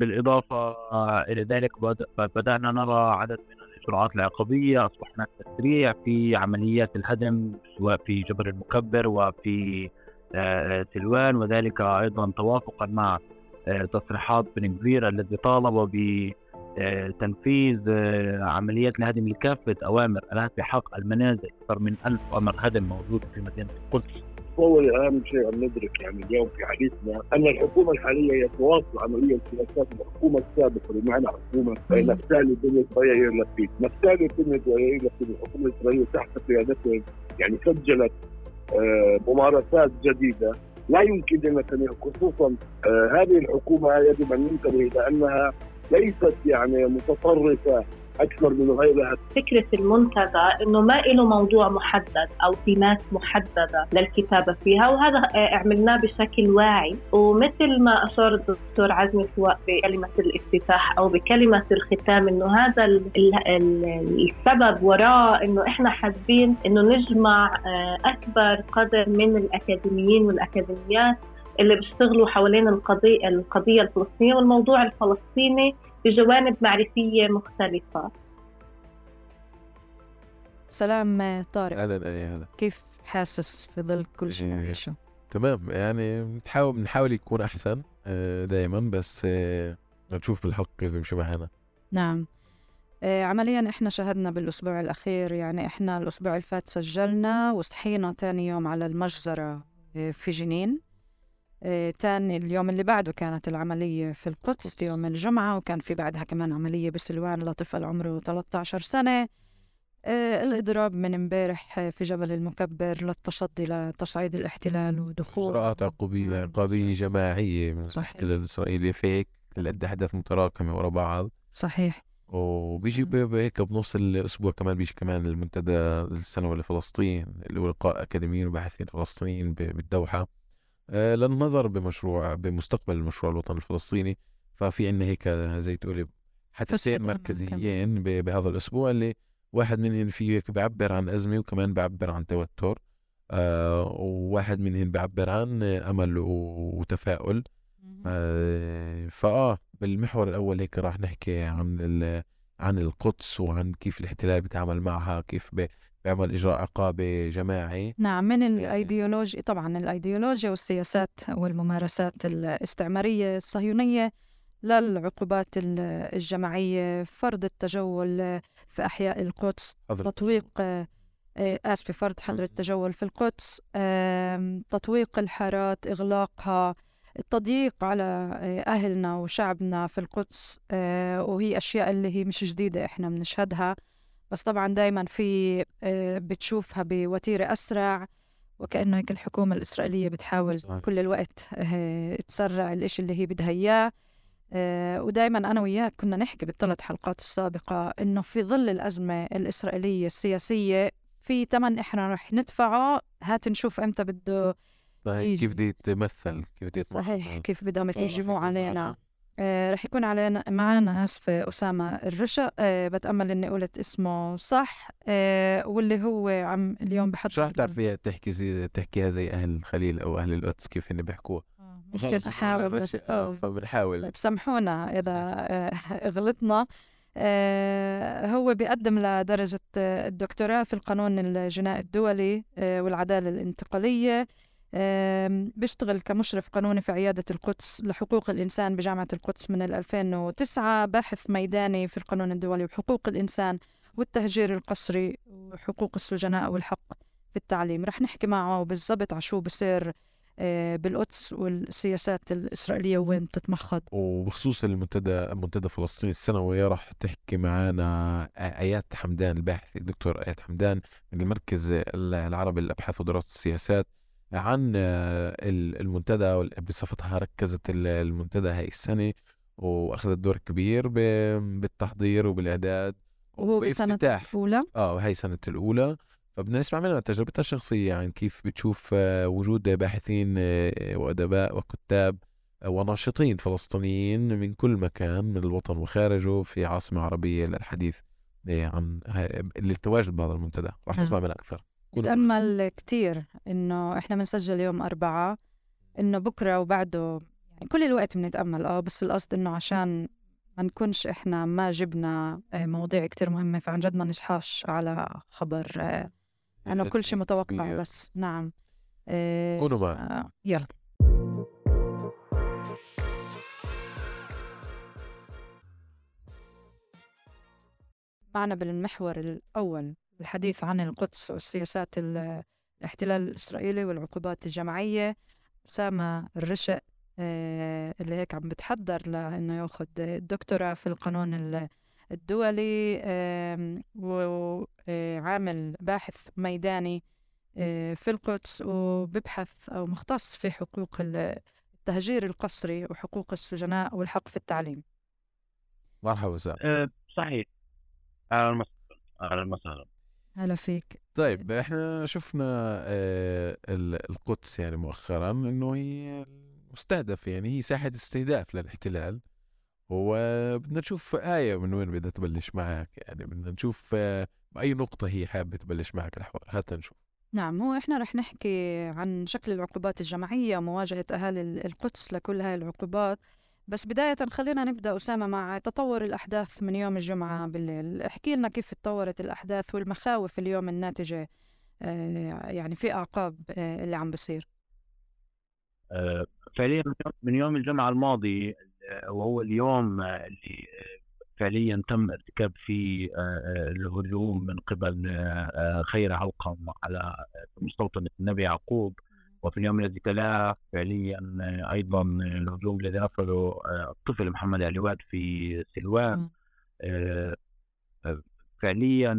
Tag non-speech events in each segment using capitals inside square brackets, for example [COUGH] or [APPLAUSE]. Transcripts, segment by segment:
بالإضافة إلى ذلك بدأنا نرى عدد من الإجراءات العقابية أصبح هناك تسريع في عمليات الهدم سواء في جبر المكبر وفي سلوان وذلك أيضا توافقا مع تصريحات بن كبير الذي طالب بتنفيذ عمليات الهدم لكافة أوامر الهدم بحق المنازل أكثر من ألف أمر هدم موجود في مدينة القدس. تصور اهم شيء أن ندرك يعني اليوم في حديثنا أن الحكومة الحالية هي تواصل عملية سياسات الحكومة السابقة بمعنى حكومه نفتالي بن يائير لبيد، نفتالي بن يائير لبيد الحكومة الإسرائيلية تحت قيادته يعني سجلت آه ممارسات جديدة. لا يمكن لنتنياهو خصوصا آه هذه الحكومة يجب أن ننتبه إلى أنها ليست يعني متطرفة أكثر من غيرها. فكرة المنتدى إنه ما له موضوع محدد أو ثيمات محددة للكتابة فيها وهذا عملناه بشكل واعي. ومثل ما أشار الدكتور عزمي سواء بكلمة الافتتاح أو بكلمة الختام إنه هذا السبب وراء إنه إحنا حابين إنه نجمع آه، أكبر قدر من الأكاديميين والأكاديميات اللي بيشتغلوا حوالين القضية القضية الفلسطينية والموضوع الفلسطيني. بجوانب معرفية مختلفة. سلام طارق. أهلا أهلا كيف حاسس في ظل كل شيء؟ تمام يعني بنحاول بنحاول يكون أحسن آه، دائما بس آه، نشوف بالحق كيف بيمشي معنا نعم. آه، عمليا إحنا شهدنا بالأسبوع الأخير يعني إحنا الأسبوع اللي فات سجلنا وصحينا ثاني يوم على المجزرة في جنين. تاني اليوم اللي بعده كانت العملية في القدس يوم الجمعة وكان في بعدها كمان عملية بسلوان لطفل عمره 13 سنة. آه، الإضراب من امبارح في جبل المكبر للتصدي لتصعيد الاحتلال ودخول. إجراءات عقوبية عقابية جماعية من الاحتلال الإسرائيلي فيك لقد أحداث متراكمة ورا بعض. صحيح. وبيجي هيك بنص الأسبوع كمان بيجي كمان المنتدى السنوي لفلسطين اللي هو لقاء أكاديميين وباحثين فلسطينيين بالدوحة. آه، للنظر بمشروع بمستقبل المشروع الوطني الفلسطيني. ففي عندنا هيك زي تقولي حدثين مركزيين بهذا الأسبوع اللي واحد منهم فيه هيك بيعبر عن أزمة وكمان بيعبر عن توتر. آه وواحد منهم بيعبر عن أمل وتفاؤل. آه فآه بالمحور الأول هيك راح نحكي عن عن القدس وعن كيف الاحتلال بيتعامل معها كيف بيعمل إجراء عقابي جماعي. نعم من الأيديولوجيا طبعا الأيديولوجيا والسياسات والممارسات الاستعمارية الصهيونية للعقوبات الجماعية فرض التجول في أحياء القدس. تطويق آه، آسف فرض حظر التجول في القدس تطويق الحارات إغلاقها التضييق على آه، أهلنا وشعبنا في القدس آه، وهي أشياء اللي هي مش جديدة إحنا بنشهدها. بس طبعا دائما في آه، بتشوفها بوتيرة أسرع وكأنه هيك الحكومة الإسرائيلية بتحاول صحيح. كل الوقت آه، تسرع الإشي اللي هي بدها إياه. آه، ودائما أنا وياك كنا نحكي بالثلاث حلقات السابقة إنه في ظل الأزمة الإسرائيلية السياسية في ثمن إحنا رح ندفعه. هات نشوف إمتى بده صحيح. كيف بده يتمثل كيف بده صحيح. كيف بدهم يترجموه علينا. رح يكون علينا معنا آسفة أسامة الرشا. آه بتأمل إني قلت اسمه صح. آه واللي هو عم اليوم بحط شو رح تعرفيها تحكي زي تحكيها زي أهل الخليل أو أهل القدس كيف هن بيحكوها. آه، ممكن أحاول [LAUGHS] بس آه [LAUGHS] فبنحاول. طيب سامحونا إذا [LAUGHS] آه غلطنا. آه هو بيقدم لدرجة الدكتوراه في القانون الجنائي الدولي آه والعدالة الانتقالية. بيشتغل كمشرف قانوني في عيادة القدس لحقوق الإنسان بجامعة القدس من 2009 باحث ميداني في القانون الدولي وحقوق الإنسان والتهجير القسري وحقوق السجناء والحق في التعليم. رح نحكي معه بالضبط على شو بصير آه، بالقدس والسياسات الإسرائيلية وين بتتمخض وبخصوص المنتدى منتدى فلسطين السنوي راح تحكي معنا آيات حمدان الباحث الدكتور آيات حمدان من المركز العربي للأبحاث ودراسة السياسات. عن المنتدى بصفتها ركزت المنتدى هاي السنة وأخذت دور كبير بالتحضير وبالإعداد وهو بالسنة الأولى؟ آه هاي سنة الأولى. فبدنا نسمع منها تجربتها الشخصية يعني كيف بتشوف آه، وجود باحثين آه، وأدباء وكتاب آه، وناشطين فلسطينيين من كل مكان من الوطن وخارجه في عاصمة عربية للحديث عن التواجد بهذا المنتدى. راح نعم. نسمع منها أكثر. بتأمل كتير إنه إحنا بنسجل يوم أربعة إنه بكرة وبعده يعني كل الوقت بنتأمل. آه بس القصد إنه عشان ما نكونش إحنا ما جبنا آه، مواضيع كتير مهمة فعن جد ما نصحاش على خبر آه، انه كل شيء متوقع بس. نعم. آه، كونوا معنا يلا. معنا بالمحور الأول. الحديث عن القدس والسياسات الاحتلال الإسرائيلي والعقوبات الجماعية أسامة الرشق آه، اللي هيك عم بتحضر لأنه ياخذ الدكتوراه في القانون الدولي وعامل باحث ميداني آه، في القدس وببحث أو مختص في حقوق التهجير القسري وحقوق السجناء والحق في التعليم. مرحبا سام أه صحيح. أهلا وسهلا. هلا فيك. طيب إحنا شفنا آه القدس يعني مؤخرا إنه هي مستهدف يعني هي ساحة استهداف للاحتلال. وبدنا نشوف آية من وين بدها تبلش معك يعني بدنا نشوف آه بأي نقطة هي حابة تبلش معك الحوار. هات نشوف. نعم هو إحنا رح نحكي عن شكل العقوبات الجماعية ومواجهة أهالي القدس لكل هاي العقوبات. بس بداية خلينا نبدأ أسامة مع تطور الأحداث من يوم الجمعة بالليل. احكي لنا كيف تطورت الأحداث والمخاوف اليوم الناتجة آه، يعني في أعقاب آه، اللي عم بصير. آه، فعليا من يوم الجمعة الماضي وهو اليوم اللي فعليا تم ارتكاب فيه الهجوم من قبل خير علقم على مستوطنة النبي يعقوب. وفي اليوم الذي تلاه فعليا أيضا الهجوم الذي نفذه الطفل محمد علوات في سلوان. آه، فعليا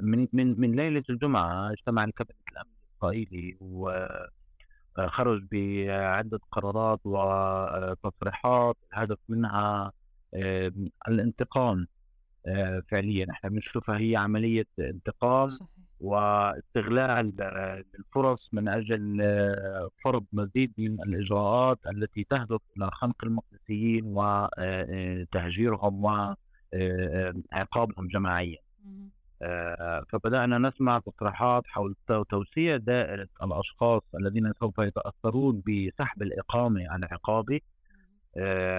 من من من ليلة الجمعة اجتمع الكابينت الامن الإسرائيلي وخرج بعدة قرارات وتصريحات الهدف منها الانتقام. آه، فعليا إحنا بنشوفها هي عملية انتقام. صحيح. واستغلال الفرص من أجل آه، فرض مزيد من الإجراءات التي تهدف إلى خنق المقدسيين وتهجيرهم آه، وعقابهم جماعيا. فبدأنا نسمع تصريحات حول توسيع دائرة الأشخاص الذين سوف يتأثرون بسحب الإقامة العقابي آه،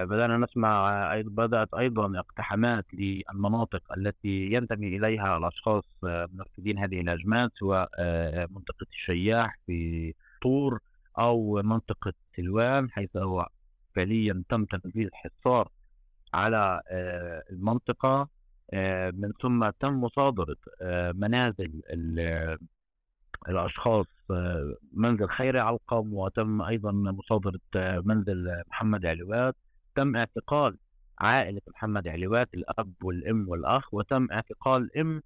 بدأنا نسمع بدأت أيضا اقتحامات للمناطق التي ينتمي إليها الأشخاص آه، منفذين هذه الهجمات سواء آه، منطقة الشياح في طور أو منطقة سلوان حيث هو فعليا تم تنفيذ حصار على المنطقة من ثم تم مصادرة منازل الأشخاص آه، منزل خيري علقم وتم أيضا مصادرة آه، منزل محمد علوات. تم اعتقال عائلة محمد علوات الأب والأم والأخ وتم اعتقال أم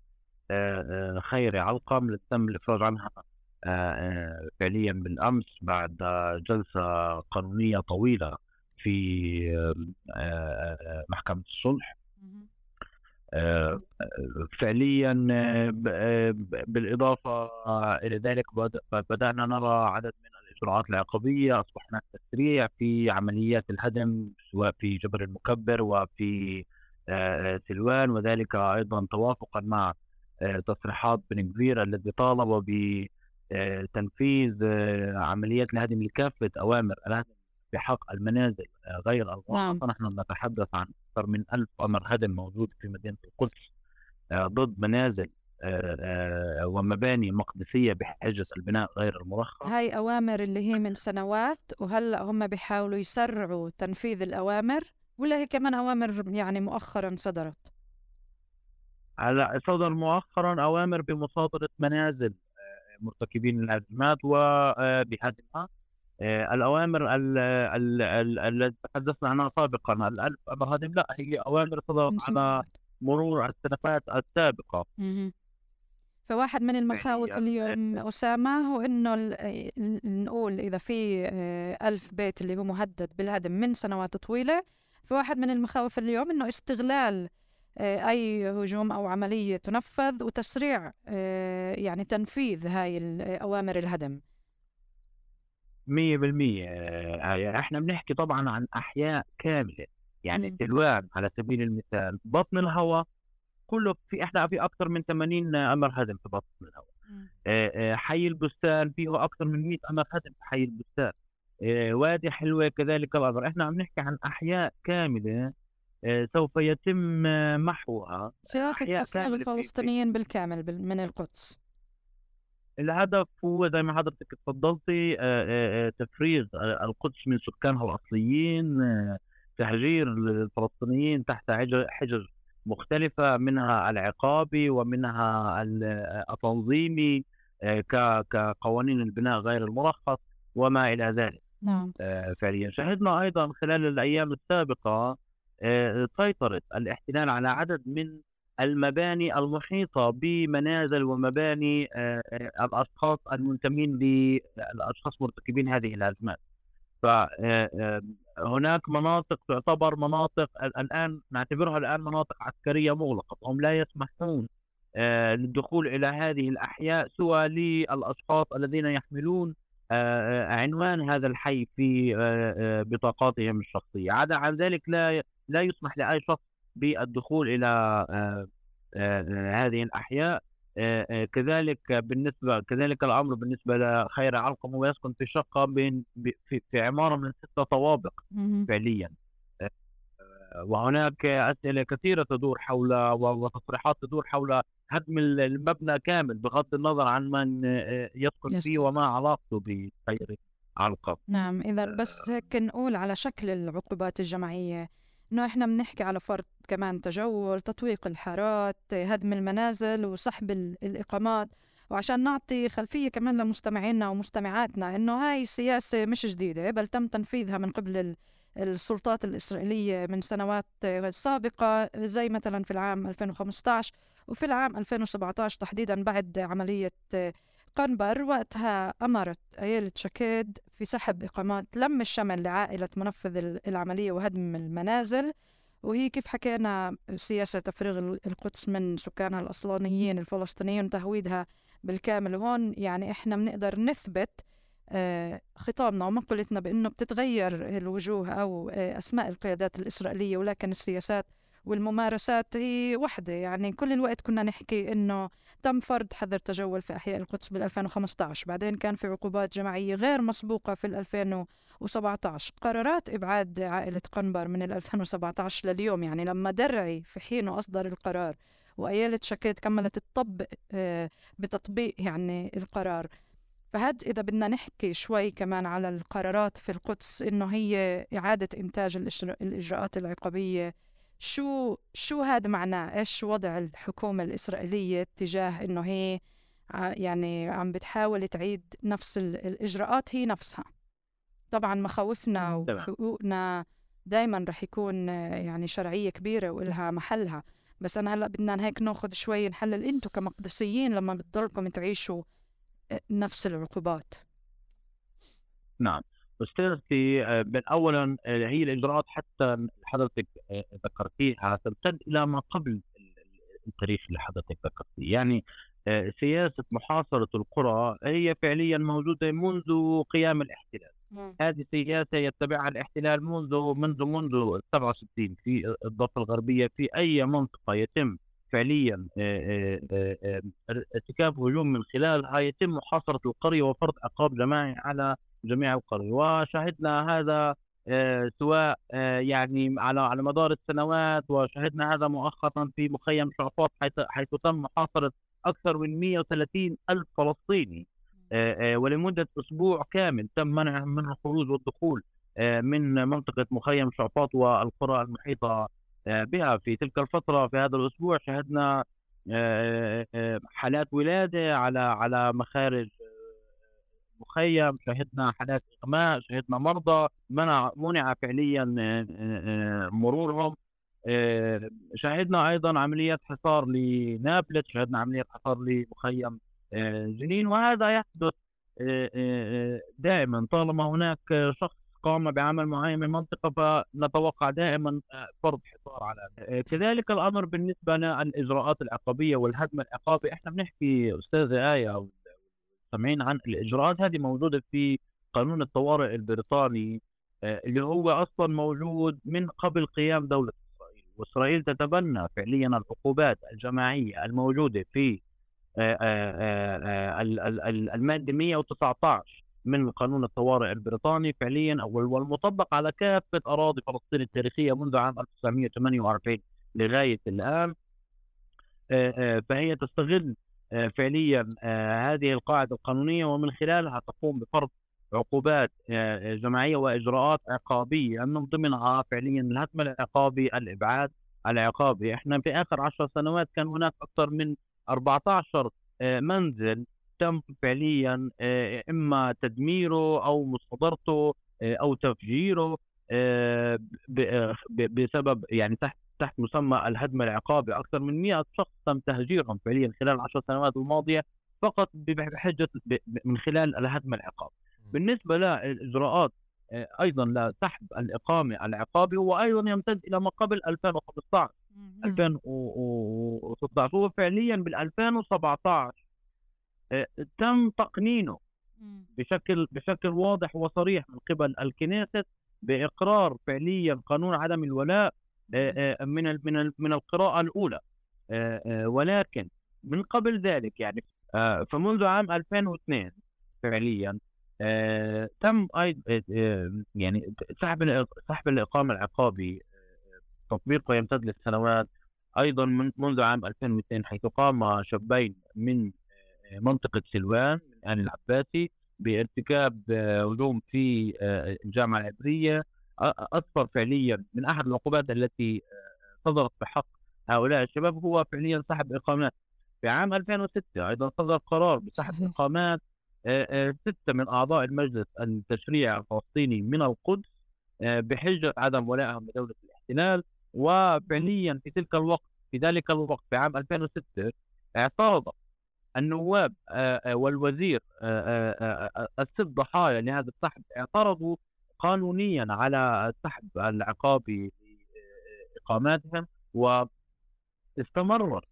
آه، خيري علقم تم الإفراج عنها فعليا بالأمس بعد جلسة قانونية طويلة في محكمة الصلح. فعليا آه، آه، بالإضافة إلى ذلك بدأنا نرى عدد من الإجراءات العقابية اصبح هناك تسريع في عمليات الهدم سواء في جبر المكبر وفي سلوان وذلك أيضا توافقا مع تصريحات بن كبير الذي طالب بتنفيذ عمليات الهدم لكافه اوامر الهدم بحق المنازل غير الموقفه نعم. نحن نتحدث عن أكثر من ألف قمر هدم موجود في مدينة القدس آه، ضد منازل آه، آه، ومباني مقدسية بحجة البناء غير المرخص هاي أوامر اللي هي من سنوات وهلأ هم بيحاولوا يسرعوا تنفيذ الأوامر ولا هي كمان أوامر يعني مؤخرا صدرت؟ هلأ صدر مؤخرا أوامر بمصادرة منازل مرتكبين الهجمات وبهدمها آه، الأوامر التي تحدثنا عنها سابقا. الالف أمر هذه؟ لا هي أوامر صدرت على مرور السنوات السابقة. فواحد من المخاوف اليوم أسامة هو إنه نقول إذا في آه، ألف بيت اللي هو مهدد بالهدم من سنوات طويلة فواحد من المخاوف اليوم إنه استغلال آه، أي هجوم أو عملية تنفذ وتسريع يعني تنفيذ هاي الأوامر الهدم. 100% آه، إحنا بنحكي طبعا عن أحياء كاملة. يعني إمم. تلوان على سبيل المثال بطن الهواء كله في إحنا في أكثر من 80 أمر هدم في بطن الهواء. إمم. حي البستان فيه أكثر من 100 أمر هدم في حي البستان. وادي حلوة كذلك الامر إحنا عم نحكي عن أحياء كاملة سوف يتم محوها. سياسه تفريغ الفلسطينيين بالكامل من القدس. الهدف هو زي ما حضرتك تفضلتي تفريغ القدس من سكانها الأصليين تهجير الفلسطينيين تحت حجر مختلفة منها العقابي ومنها التنظيمي كقوانين البناء غير المرخص وما إلى ذلك. نعم. فعليا. شهدنا أيضا خلال الأيام السابقة سيطرة الاحتلال على عدد من المباني المحيطة بمنازل ومباني الأشخاص المنتمين للأشخاص مرتكبين هذه الأزمات. فهناك مناطق تعتبر مناطق الآن نعتبرها الآن مناطق عسكرية مغلقة هم لا يسمحون للدخول إلى هذه الأحياء سوى للأشخاص الذين يحملون عنوان هذا الحي في بطاقاتهم الشخصية. عدا عن ذلك لا لا يسمح لأي شخص بالدخول إلى هذه الأحياء. كذلك بالنسبة كذلك الأمر بالنسبة لخير علقم هو يسكن في شقة بين في, في عمارة من ستة طوابق فعليا. وهناك أسئلة كثيرة تدور حول وتصريحات تدور حول هدم المبنى كامل بغض النظر عن من يسكن فيه وما علاقته بخير علقم. نعم إذا بس هيك نقول على شكل العقوبات الجماعية. إنه إحنا بنحكي على فرض كمان تجول تطويق الحارات هدم المنازل وسحب الإقامات. وعشان نعطي خلفية كمان لمستمعينا ومستمعاتنا إنه هاي السياسة مش جديدة بل تم تنفيذها من قبل السلطات الإسرائيلية من سنوات سابقة زي مثلا في العام 2015 وفي العام 2017 تحديدا بعد عملية قنبر وقتها أمرت أيالة شكيد في سحب إقامات لم الشمل لعائلة منفذ العملية وهدم المنازل. وهي كيف حكينا سياسة تفريغ القدس من سكانها الأصلانيين الفلسطينيين وتهويدها بالكامل وهون يعني إحنا بنقدر نثبت آه، خطابنا ومقولتنا بأنه بتتغير الوجوه أو آه، أسماء القيادات الإسرائيلية ولكن السياسات والممارسات هي وحدة. يعني كل الوقت كنا نحكي إنه تم فرض حظر تجول في أحياء القدس بال 2015 بعدين كان في عقوبات جماعية غير مسبوقة في 2017 قرارات إبعاد عائلة قنبر من 2017 لليوم. يعني لما درعي في حينه أصدر القرار وأيالة شكيت كملت تطبق آه، بتطبيق يعني القرار. فهد إذا بدنا نحكي شوي كمان على القرارات في القدس إنه هي إعادة إنتاج الإجراءات العقابية شو شو هذا معناه؟ إيش وضع الحكومة الإسرائيلية تجاه إنه هي يعني عم بتحاول تعيد نفس الإجراءات هي نفسها؟ طبعا مخاوفنا وحقوقنا دائما رح يكون يعني شرعية كبيرة والها محلها. بس أنا هلأ بدنا هيك ناخذ شوي نحلل أنتم كمقدسيين لما بتضلكم تعيشوا نفس العقوبات. نعم. استاذتي آه، من اولا آه، هي الإجراءات حتى حضرتك آه، ذكرتيها تمتد إلى ما قبل التاريخ اللي حضرتك ذكرتيه. يعني سياسة محاصرة القرى هي فعليا موجودة منذ قيام الاحتلال. هذه سياسة يتبعها الاحتلال منذ منذ منذ 67 في الضفة الغربية. في أي منطقة يتم فعليا ارتكاب هجوم من خلالها يتم محاصرة القرية وفرض عقاب جماعي على جميع القرية وشهدنا هذا آه، سواء آه، يعني على على مدار السنوات وشهدنا هذا مؤخرا في مخيم شعفاط حيث حيث تم محاصرة أكثر من 130 ألف فلسطيني. آه، ولمدة أسبوع كامل تم منعهم من الخروج والدخول من منطقة مخيم شعفاط والقرى المحيطة بها. في تلك الفترة في هذا الأسبوع شهدنا حالات ولادة على على مخارج مخيم شهدنا حالات اغماء شهدنا مرضى منع منع فعليا آه، آه، مرورهم. آه، شهدنا أيضا عمليات حصار لنابلس شهدنا عمليات حصار لمخيم جنين. وهذا يحدث دائما. طالما هناك شخص قام بعمل معين من المنطقة فنتوقع دائما فرض حصار على كذلك الأمر بالنسبة للإجراءات العقابية والهدم العقابي. إحنا بنحكي أستاذة آية أو سامعين عن الاجراءات هذه موجودة في قانون الطوارئ البريطاني آه، اللي هو أصلا موجود من قبل قيام دولة إسرائيل. وإسرائيل تتبنى فعليا العقوبات الجماعية الموجودة في آه، آه، المادة 119 من قانون الطوارئ البريطاني فعليا والمطبق على كافة أراضي فلسطين التاريخية منذ عام 1948 لغاية الآن. فهي تستغل فعليا هذه القاعدة القانونية ومن خلالها تقوم بفرض عقوبات جماعية وإجراءات عقابية من ضمنها فعليا الهتم العقابي الإبعاد العقابي. إحنا في آخر عشر سنوات كان هناك أكثر من 14 منزل تم فعليا إما تدميره أو مصادرته أو تفجيره بسبب يعني تحت تحت مسمى الهدم العقابي. أكثر من 100 شخص تم تهجيرهم فعليا خلال العشر سنوات الماضية فقط بحجة من خلال الهدم العقابي. بالنسبة للإجراءات أيضا لسحب الإقامة العقابي هو أيضا يمتد إلى ما قبل 2015 2016 هو فعليا بال 2017 تم تقنينه بشكل بشكل واضح وصريح من قبل الكنيست بإقرار فعليا قانون عدم الولاء من من من القراءة الأولى. ولكن من قبل ذلك يعني فمنذ عام 2002 فعليا تم يعني سحب سحب الإقامة العقابي تطبيقه يمتد للسنوات أيضا من منذ عام 2002 حيث قام شابين من منطقة سلوان من آل العباسي بارتكاب هجوم في الجامعة العبرية اصفر فعليا من أحد العقوبات التي صدرت بحق هؤلاء الشباب هو فعليا سحب إقامات. في عام 2006 أيضا صدر قرار بسحب إقامات ستة من أعضاء المجلس التشريعي الفلسطيني من القدس بحجة عدم ولائهم لدولة الاحتلال. وفعليا في تلك الوقت في ذلك الوقت في عام 2006 اعترض النواب والوزير الست ضحايا لهذا السحب اعترضوا قانونيا على السحب العقابي لإقاماتهم واستمرت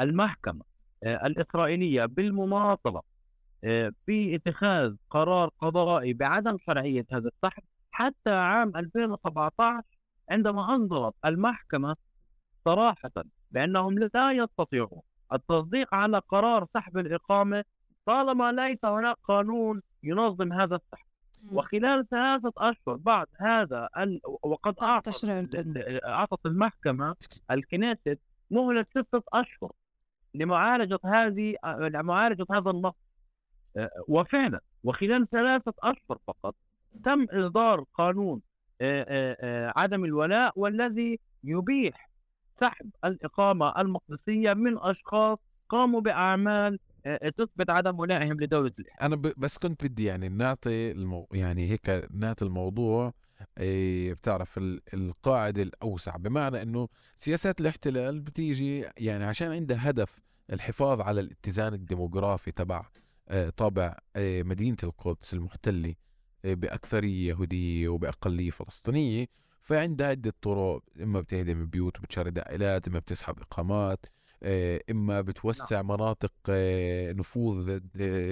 المحكمة الإسرائيلية بالمماطلة في اتخاذ قرار قضائي بعدم شرعية هذا السحب حتى عام 2017 عندما أنظرت المحكمة صراحة بأنهم لا يستطيعون التصديق على قرار سحب الإقامة طالما ليس هناك قانون ينظم هذا السحب. وخلال ثلاثة أشهر بعد هذا ال... وقد أعطت أعطت المحكمة الكنيست مهلة ستة أشهر لمعالجة هذه لمعالجة هذا النص. وفعلا وخلال ثلاثة أشهر فقط تم إصدار قانون عدم الولاء والذي يبيح سحب الإقامة المقدسية من أشخاص قاموا بأعمال تثبت عدم ولائهم لدولة الاحتلال أنا ب... بس كنت بدي يعني نعطي المو... يعني هيك نعطي الموضوع إيه بتعرف القاعدة الأوسع. بمعنى أنه سياسات الاحتلال بتيجي يعني عشان عندها هدف الحفاظ على الاتزان الديموغرافي تبع طابع مدينة القدس المحتلة بأكثرية يهودية وبأقلية فلسطينية. فعندها عدة طرق إما بتهدم بيوت وبتشرد عائلات إما بتسحب إقامات. إما بتوسع نعم. مناطق نفوذ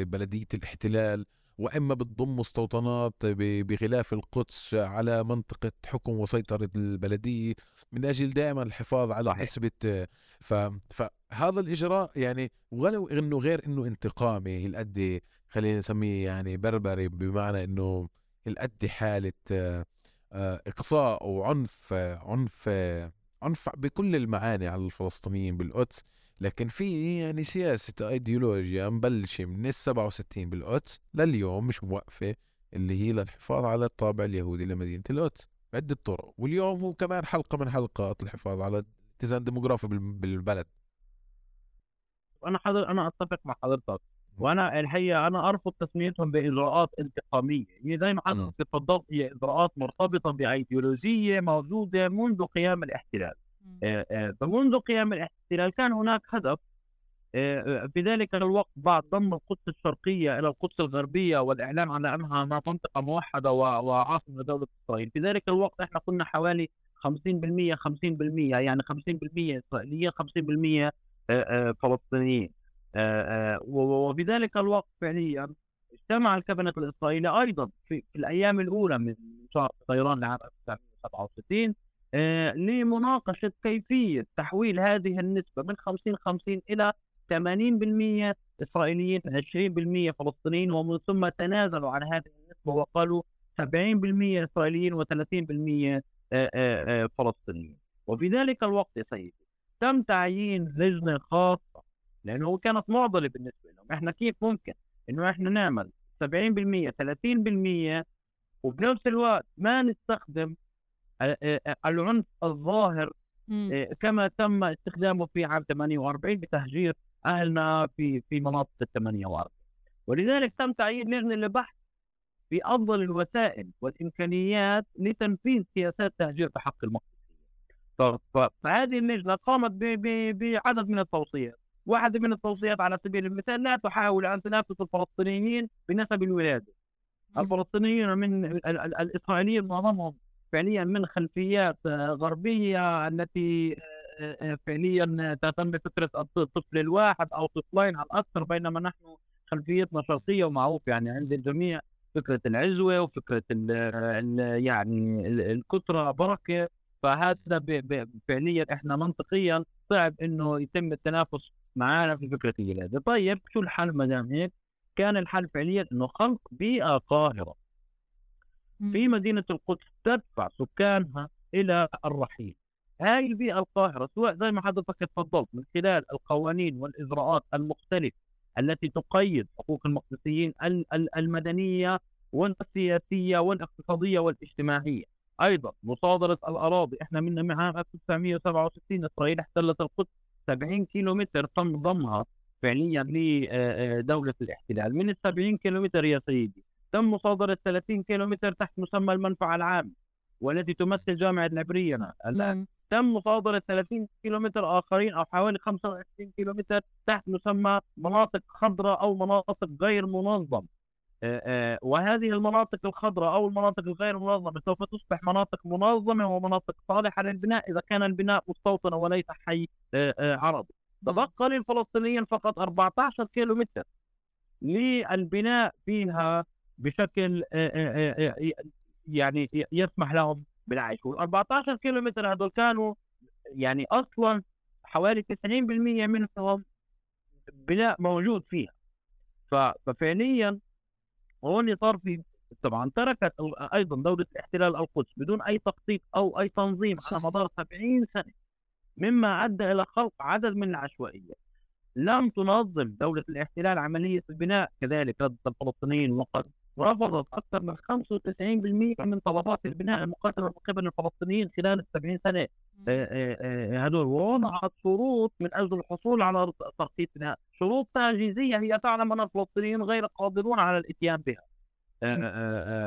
بلدية الاحتلال وإما بتضم مستوطنات بغلاف القدس على منطقة حكم وسيطرة البلدية من أجل دائما الحفاظ على صحيح. نسبة ف... فهذا الإجراء يعني ولو إنه غير إنه انتقامي هالقد خلينا نسميه يعني بربري بمعنى إنه هالقد حالة إقصاء وعنف عنف عنف بكل المعاني على الفلسطينيين بالقدس لكن في يعني سياسة ايديولوجيا مبلشة من ال 67 بالقدس لليوم مش موقفة اللي هي للحفاظ على الطابع اليهودي لمدينة القدس. بعدة طرق. واليوم هو كمان حلقة من حلقات الحفاظ على الاتزان الديموغرافي بالبلد. أنا حضر أنا أتفق مع حضرتك. وأنا الحقيقة أنا أرفض تسميتهم بإجراءات انتقامية. هي زي ما حضرتك تفضلت هي إجراءات مرتبطة بأيديولوجية موجودة منذ قيام الاحتلال. فمنذ قيام الاحتلال كان هناك هدف. في ذلك الوقت بعد ضم القدس الشرقية إلى القدس الغربية والإعلان على أنها منطقة موحدة وعاصمة لدولة إسرائيل. في ذلك الوقت إحنا كنا حوالي 50% 50% يعني 50% إسرائيليين 50% فلسطينيين. وفي ذلك الوقت فعليا اجتمع الكابينت الإسرائيلي أيضا في, في الأيام الأولى من شهر طيران لعام 1967 لمناقشة كيفية تحويل هذه النسبة من 50 50 إلى 80% إسرائيليين 20% فلسطينيين ومن ثم تنازلوا عن هذه النسبة وقالوا 70% إسرائيليين و30% فلسطينيين. وفي ذلك الوقت يا سيدي تم تعيين لجنة خاصة لأنه كانت معضلة بالنسبة لهم. إحنا كيف ممكن؟ إنه إحنا نعمل 70% 30% وبنفس الوقت ما نستخدم العنف الظاهر كما تم استخدامه في عام 48 بتهجير أهلنا في في مناطق ال 48 ولذلك تم تعيين لجنه لبحث في أفضل الوسائل والإمكانيات لتنفيذ سياسات تهجير بحق المقدسيه. فهذه اللجنة قامت بعدد من التوصيات، واحدة من التوصيات على سبيل المثال لا تحاول ان تنافس الفلسطينيين بنسب الولاده. الفلسطينيين من الإسرائيليين معظمهم فعليا من خلفيات غربية التي فعليا تهتم بفكرة الطفل الواحد أو طفلين على الاكثر بينما نحن خلفيتنا شرقية ومعروف يعني عند الجميع فكرة العزوة وفكرة ال ال يعني الكثرة بركة فهذا فعليا إحنا منطقيا صعب إنه يتم التنافس معنا في فكره الولاده، طيب شو الحل ما دام هيك؟ كان الحل فعليا إنه خلق بيئة قاهرة في مدينة القدس تدفع سكانها إلى الرحيل. هاي البيئة القاهرة سواء زي ما حضرتك تفضلت من خلال القوانين والاجراءات المختلفة التي تقيد حقوق المقدسيين المدنية والسياسية والاقتصادية والاجتماعية. أيضا مصادرة الأراضي إحنا من عام 1967 إسرائيل احتلت القدس 70 كيلو متر تم ضمها فعليا لدولة الاحتلال. من ال 70 كيلو متر يا سيدي تم مصادرة 30 كيلو متر تحت مسمى المنفعة العامه والتي تمثل جامعة العبريه الآن تم مصادرة 30 كيلومتر آخرين أو حوالي 25 كيلومتر تحت مسمى مناطق خضراء أو مناطق غير منظمة. وهذه المناطق الخضراء أو المناطق الغير منظمة سوف تصبح مناطق منظمة ومناطق صالحة للبناء إذا كان البناء مستوطنة وليس حي عربي تبقى للفلسطينيين فقط 14 كيلومتر للبناء فيها بشكل يعني يسمح لهم بالعيش. وال 14 كيلو متر هذول كانوا يعني أصلا حوالي 90% منهم بناء موجود فيها. ففعليا هون صار في طبعا تركت أيضا دولة الاحتلال القدس بدون أي تخطيط أو أي تنظيم على مدار 70 سنة مما أدى إلى خلق عدد من العشوائيات لم تنظم دولة الاحتلال عملية البناء كذلك ضد الفلسطينيين وقد رفضت أكثر من 95% من طلبات البناء المقدمة من قبل الفلسطينيين خلال ال 70 سنة هذول ووضعت شروط من أجل الحصول على تخطيط بناء. شروط تعجيزية هي تعلم أن الفلسطينيين غير قادرون على الإتيان بها.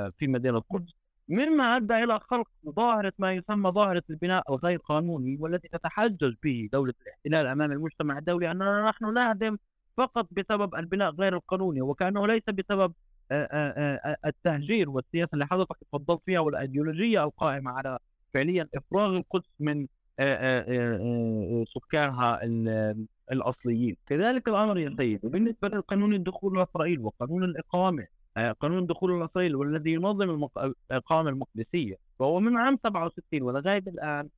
في مدينة القدس مما أدى إلى خلق ظاهرة ما يسمى ظاهرة البناء الغير قانوني والتي تتحجج به دولة الاحتلال أمام المجتمع الدولي أننا نحن نهدم فقط بسبب البناء غير القانوني وكأنه ليس بسبب التهجير والسياسة اللي حضرتك تفضلت فيها والأيديولوجية القائمة على فعليا إفراغ القدس من سكانها الأصليين. كذلك الأمر يا سيدي بالنسبة لقانون الدخول لاسرائيل وقانون الإقامة قانون الدخول لاسرائيل والذي ينظم الإقامة المقدسية فهو من عام 67 ولغاية الآن آه،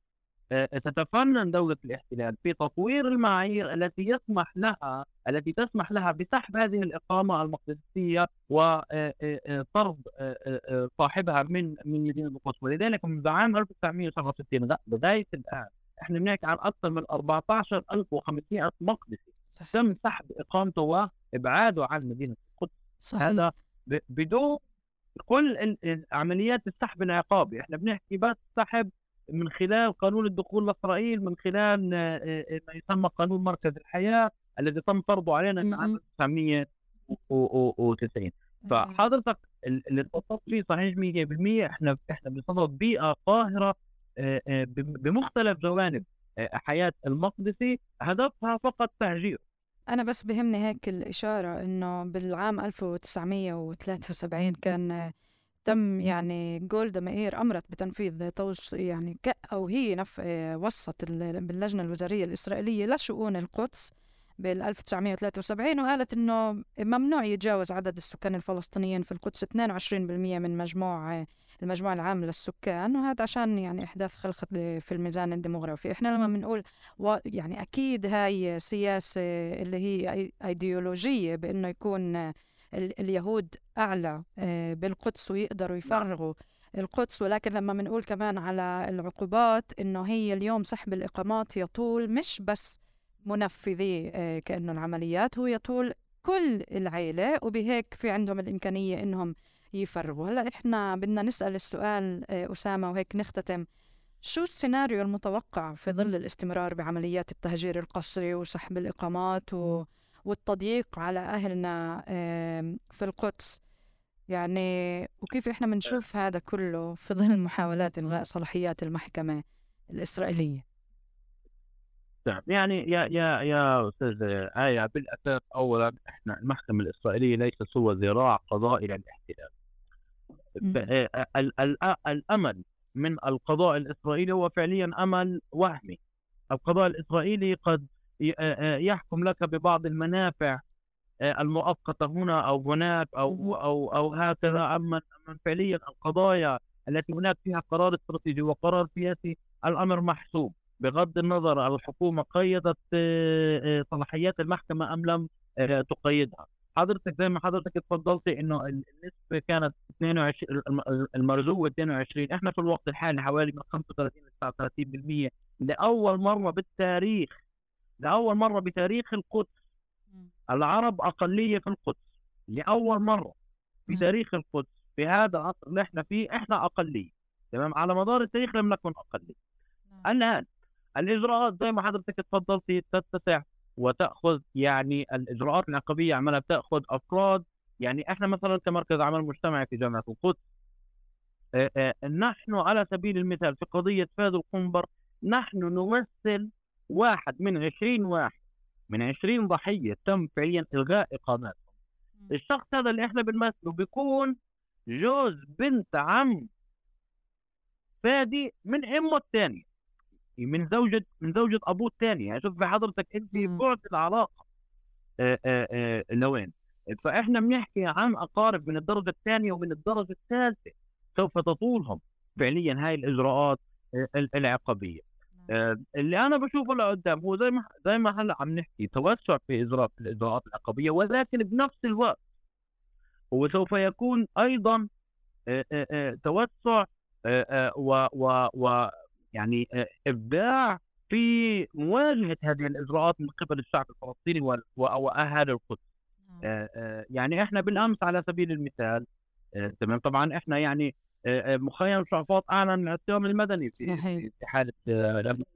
تتفنن دولة الاحتلال في تطوير المعايير التي يسمح لها التي تسمح لها بسحب هذه الإقامة المقدسية وطرد آه، صاحبها من من مدينة القدس ولذلك منذ عام 1967 لغاية الآن إحنا بنحكي عن أكثر من 14500 مقدسي تم سحب إقامته وإبعاده عن مدينة القدس. صحيح. هذا بدون كل عمليات السحب العقابي. إحنا بنحكي بس سحب من خلال قانون الدخول لإسرائيل من خلال آه، آه، ما يسمى قانون مركز الحياة الذي تم فرضه علينا من عام 1990 فحضرتك اللي اتصلت فيه صحيح 100% إحنا إحنا بصدد بيئة قاهرة آه، بمختلف جوانب حياة المقدسي. هدفها فقط تهجير. أنا بس بهمني هيك الإشارة إنه بالعام 1973 كان تم يعني جولدا مائير أمرت بتنفيذ توص يعني أو هي نف وصت باللجنة الوزارية الإسرائيلية لشؤون القدس بال 1973 وقالت إنه ممنوع يتجاوز عدد السكان الفلسطينيين في القدس 22% من مجموع المجموع العام للسكان وهذا عشان يعني إحداث خلخة في الميزان الديموغرافي. إحنا لما بنقول يعني أكيد هاي سياسة اللي هي أيديولوجية بإنه يكون اليهود أعلى آه، بالقدس ويقدروا. يفرغوا القدس. ولكن لما بنقول كمان على العقوبات إنه هي اليوم سحب الإقامات يطول مش بس منفذي آه، كأنه العمليات هو يطول كل العيلة. وبهيك في عندهم الإمكانية إنهم يفرغوا. هلأ إحنا بدنا نسأل السؤال آه، أسامة وهيك نختتم. شو السيناريو المتوقع في ظل الاستمرار بعمليات التهجير القسري وسحب الإقامات و... والتضييق على أهلنا في القدس. يعني وكيف إحنا بنشوف هذا كله في ظل محاولات إلغاء صلاحيات المحكمة الإسرائيلية؟ نعم. يعني يا يا يا أستاذ آية بالأساس اولا إحنا المحكمة الإسرائيلية ليست هو ذراع قضائي للاحتلال. الأمل من القضاء الإسرائيلي هو فعليا أمل وهمي. القضاء الإسرائيلي قد يحكم لك ببعض المنافع المؤقتة هنا أو هناك أو أو أو هكذا. أما فعليا القضايا التي هناك فيها قرار استراتيجي وقرار سياسي الأمر محسوب بغض النظر الحكومة قيدت صلاحيات المحكمة أم لم تقيدها. حضرتك زي ما حضرتك اتفضلتي إنه النسبة كانت 22 المرجوه 22 إحنا في الوقت الحالي حوالي من 35 ل 39% لأول مرة بالتاريخ. لاول مرة بتاريخ القدس. العرب أقلية في القدس لأول مرة في تاريخ القدس في هذا العصر اللي إحنا فيه إحنا أقلية. تمام؟ على مدار التاريخ لم نكن أقلية. نعم. الآن الإجراءات زي ما حضرتك تفضلتي تتسع وتأخذ يعني الإجراءات العقابيه عمالها بتأخذ أفراد. يعني إحنا مثلا كمركز عمل مجتمعي في جامعة القدس نحن على سبيل المثال في قضية فاد القنبر نحن نمثل واحد من 20 واحد. من 20 ضحية تم فعليا إلغاء إقاماتهم. الشخص هذا اللي إحنا بنمثله بيكون جوز بنت عم فادي من أمه الثانية. من زوجة من زوجة أبوه الثاني. يعني شوف بحضرتك أنت بعد العلاقة. آآ آآ لوين؟ فإحنا بنحكي عن أقارب من الدرجة الثانية ومن الدرجة الثالثة. سوف تطولهم فعليا هاي الإجراءات العقابية. اللي أنا بشوفه لقدام هو زي ما زي ما هلأ عم نحكي توسع في اجراء الاجراءات العقابية ولكن بنفس الوقت هو سوف يكون أيضا توسع و و و يعني إبداع في مواجهة هذه الإجراءات من قبل الشعب الفلسطيني واهالي القدس نعم. يعني إحنا بالأمس على سبيل المثال تمام طبعا إحنا يعني مخيم شعفاط أعلن الصيام المدني في صحيح. في حالة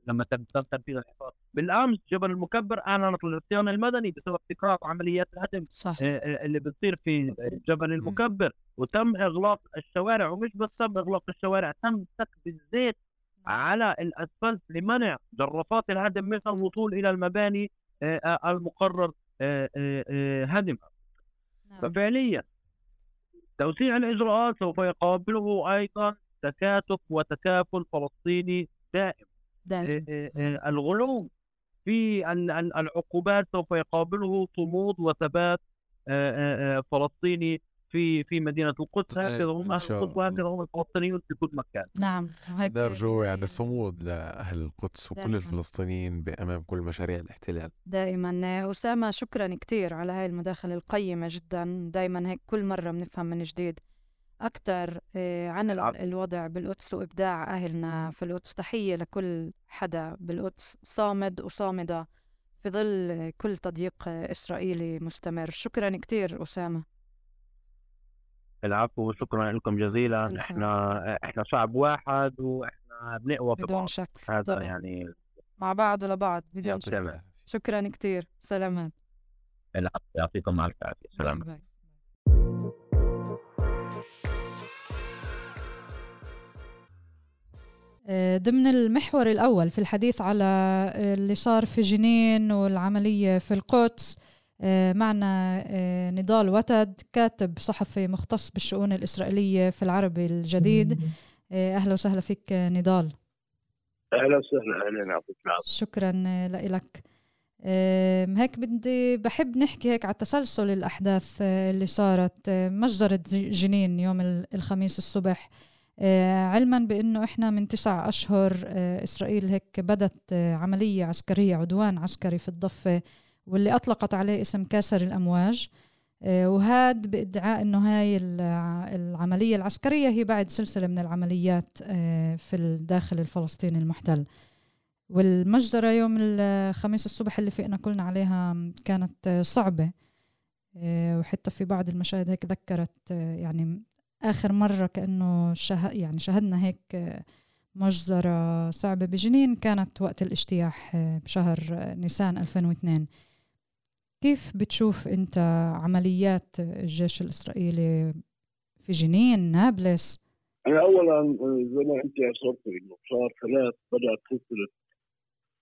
لما تم تنفيذ الحصار بالأمس جبل المكبر أعلنت الصيام المدني بسبب تكرار عمليات الهدم صح. اللي بتصير في جبل المكبر وتم إغلاق الشوارع ومش بس تم إغلاق الشوارع تم سكب الزيت على الأسفلت لمنع جرافات الهدم من الوصول إلى المباني المقرر هدمها نعم. ففعليا توسيع الإجراءات سوف يقابله أيضا تكاتف وتكافل فلسطيني دائم. دائم. الغلو في العقوبات سوف يقابله صمود وثبات فلسطيني في في مدينة القدس هكذا هم أهل القدس وهكذا هم الفلسطينيون في كل مكان. نعم نرجو يعني صمود لأهل القدس وكل الفلسطينيين امام كل مشاريع الاحتلال. دائما. أسامة شكرا كثير على هاي المداخلة القيمة جدا. دائما هيك كل مرة بنفهم من جديد أكثر آه، عن الوضع بالقدس وإبداع أهلنا في القدس. تحية لكل حدا بالقدس صامد وصامدة في ظل كل تضييق إسرائيلي مستمر. شكرا كثير أسامة. العفو شكرا لكم جزيلا. إحنا إحنا شعب واحد وإحنا بنقوى بدون بعض. شك. هذا طبعا. يعني مع بعض ولبعض بدون شك. شكرا كثير سلامات. العفو يعطيكم الف عافية. سلام آه، ضمن المحور الأول في الحديث على اللي صار في جنين والعملية في القدس آه، معنا آه، نضال وتد كاتب صحفي مختص بالشؤون الإسرائيلية في العربي الجديد. آه، أهلا وسهلا فيك نضال. أهلا وسهلا أهلا يعطيك شكرا لك هيك بدي بحب نحكي هيك على تسلسل الأحداث آه، اللي صارت آه، مجزرة جنين يوم الخميس الصبح. آه، علما بأنه إحنا من تسع أشهر إسرائيل هيك بدت عملية عسكرية عدوان عسكري في الضفة. واللي أطلقت عليه اسم كاسر الأمواج. وهاد بإدعاء إنه هاي العملية العسكرية هي بعد سلسلة من العمليات في الداخل الفلسطيني المحتل. والمجزرة يوم الخميس الصبح اللي فقنا كلنا عليها كانت آه، وحتى في بعض المشاهد هيك ذكرت آه، يعني آخر مرة كأنه شه يعني شهدنا هيك آه، مجزرة صعبة بجنين. كانت وقت الاجتياح بشهر نيسان 2002 كيف بتشوف أنت عمليات الجيش الإسرائيلي في جنين نابلس؟ أنا أولا زي ما أنت أشرت إنه شهر ثلاث بدأت سلسلة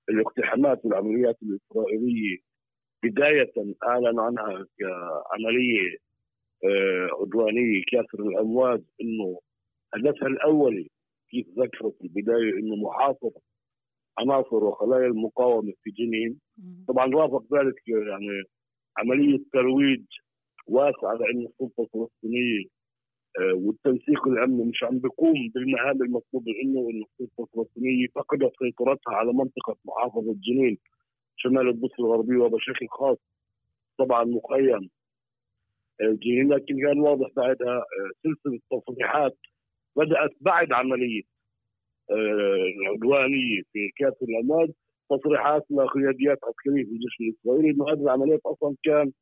الاقتحامات والعمليات الإسرائيلية بداية أعلن عنها كعملية آه، عدوانية كاسر الأمواج إنه هدفها الأولي كيف ذكرت في البداية إنه محاصرة عناصر وخلايا المقاومة في جنين. طبعا رافق ذلك يعني عملية ترويج واسعة لأن السلطة الفلسطينية آه، والتنسيق الامني مش عم بيقوم بالمهام المطلوبة منه إنه السلطة الفلسطينية فقدت سيطرتها على منطقة محافظة جنين شمال الضفه الغربيه وبشكل خاص. طبعا مخيم آه، جنين لكن كان واضح بعدها آه، سلسلة تصريحات بدأت بعد عملية العدوانيه في كأس الاماد تصريحات لقياديات عسكرية في الجيش الإسرائيلي إنه هذه العمليات أصلا كان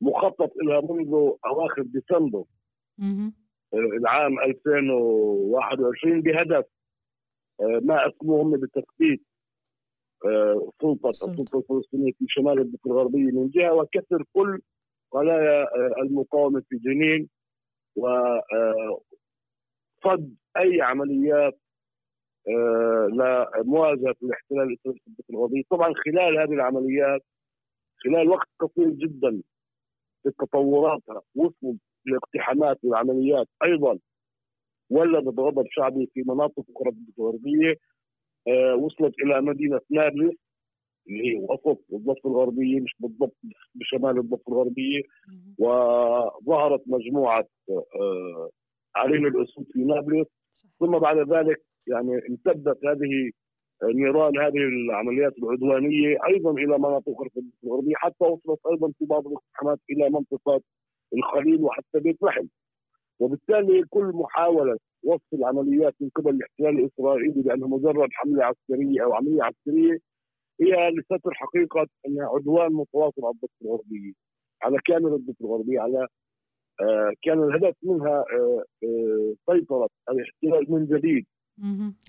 مخطط لها منذ أواخر ديسمبر العام 2021 بهدف آه، ما أسموه هم بالتثبيت آه، سلطة السلطة الفلسطينية في شمال الضفة الغربية من جهة وكسر كل خلايا آه، المقاومة في جنين وصد أي عمليات لمواجهة الاحتلال الإسرائيلي في طبعا خلال هذه العمليات خلال وقت قصير جدا في تطوراتها وصلوا الاقتحامات والعمليات أيضا ولدت غضب شعبي في مناطق أخرى الغربية. آه وصلت إلى مدينة نابلس اللي هي وسط الضفة الغربية مش بالضبط بشمال الضفة الغربية. وظهرت مجموعة آه عرين الأسود في نابلس. ثم بعد ذلك يعني امتدت هذه نيران هذه العمليات العدوانية أيضا إلى مناطق الغربية حتى وصلت أيضا في بعض الاقتحامات إلى منطقة الخليل وحتى بيت لحم وبالتالي كل محاولة وصف العمليات من قبل الاحتلال الإسرائيلي بأنها مجرد حملة عسكرية أو عملية عسكرية هي لستر حقيقة أنها عدوان متواصل على الضفة الغربية على كامل الضفة الغربية على آه كان الهدف منها آه آه سيطرة الاحتلال من جديد.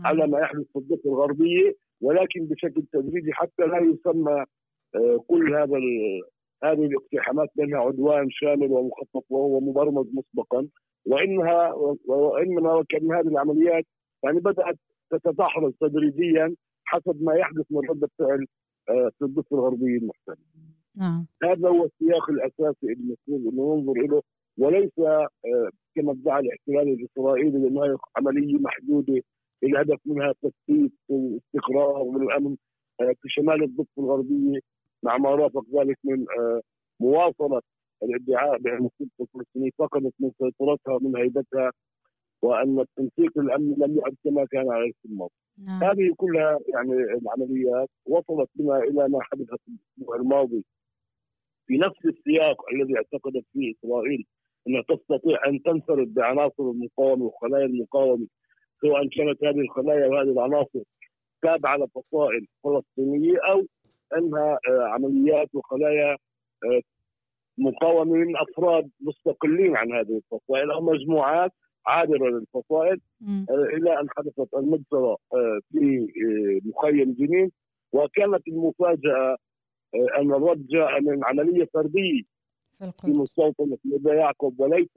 على ما يحدث في الضفة الغربية ولكن بشكل تدريجي حتى لا يسمى آه، كل هذا هذه الاقتحامات بانها عدوان شامل ومخطط وهو مبرمج مسبقا وإنها وإنما وكان هذه العمليات يعني بدأت تتدحرج تدريجيا حسب ما يحدث من ردة فعل آه، في الضفة الغربية المحتلة. نعم. هذا هو السياق الأساسي المفروض إنه ننظر له وليس آه، كما ادعى الاحتلال الإسرائيلي بانها عملية محدودة الهدف منها تثبيت واستقرار والامن آه، في شمال الضفة الغربية مع ما رافق ذلك من آه، مواصلة الادعاء بأن السلطة الفلسطينية فقدت من سيطرتها من هيبتها وأن التنسيق الأمني لم يعد كما كان على الماضي. نعم. هذه كلها يعني العمليات وصلت بنا إلى ما حدث في الأسبوع الماضي في نفس السياق الذي اعتقدت فيه إسرائيل أنها تستطيع أن تنفرد بعناصر المقاومة وخلايا المقاومة سواء كانت هذه الخلايا وهذه العناصر تابعة لفصائل فلسطينية أو انها آه، عمليات وخلايا آه، مقاومة من أفراد مستقلين عن هذه الفصائل أو مجموعات عابرة للفصائل. آه، إلى أن حدثت المجزرة في مخيم جنين. وكانت المفاجأة أن الرد جاء من عملية فردية في مستوطنة نبي يعقوب وليس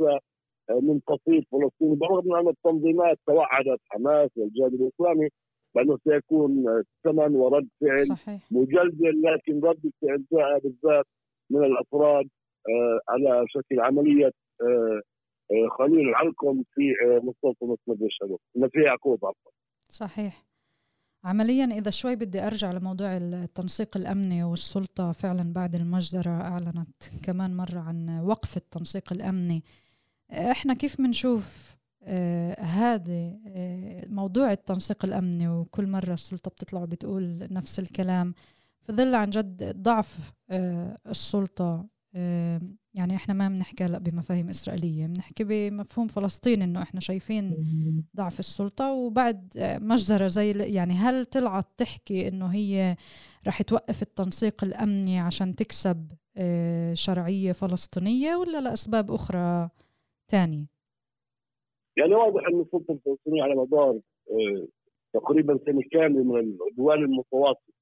من فصيل فلسطيني برغم أن التنظيمات توعدت حماس والجهاد الإسلامي بانه سيكون ثمن ورد فعل صحيح. مجلجل لكن رد الفعل جاء بالذات من الأفراد آه على شكل عملية آه آه خليل العلقم في مستوطنه مدرسه الشباب في يعقوب عفوا صحيح. عمليا إذا شوي بدي أرجع لموضوع التنسيق الأمني والسلطة فعلا بعد المجزرة أعلنت كمان مرة عن وقف التنسيق الأمني إحنا كيف بنشوف آه هذا آه موضوع التنسيق الأمني وكل مرة السلطة بتطلع بتقول نفس الكلام في ظل عن جد ضعف آه السلطة يعني إحنا ما بنحكي هلا بمفاهيم إسرائيلية بنحكي بمفهوم فلسطين إنه إحنا شايفين ضعف السلطة وبعد مجزرة زي يعني هل طلعت تحكي إنه هي رح توقف التنسيق الأمني عشان تكسب شرعية فلسطينية ولا لأسباب أخرى؟ ثانية؟ يعني واضح ان السلطه الفلسطينيه على مدار آه، تقريبا سنة كاملة من العدوان المتواصل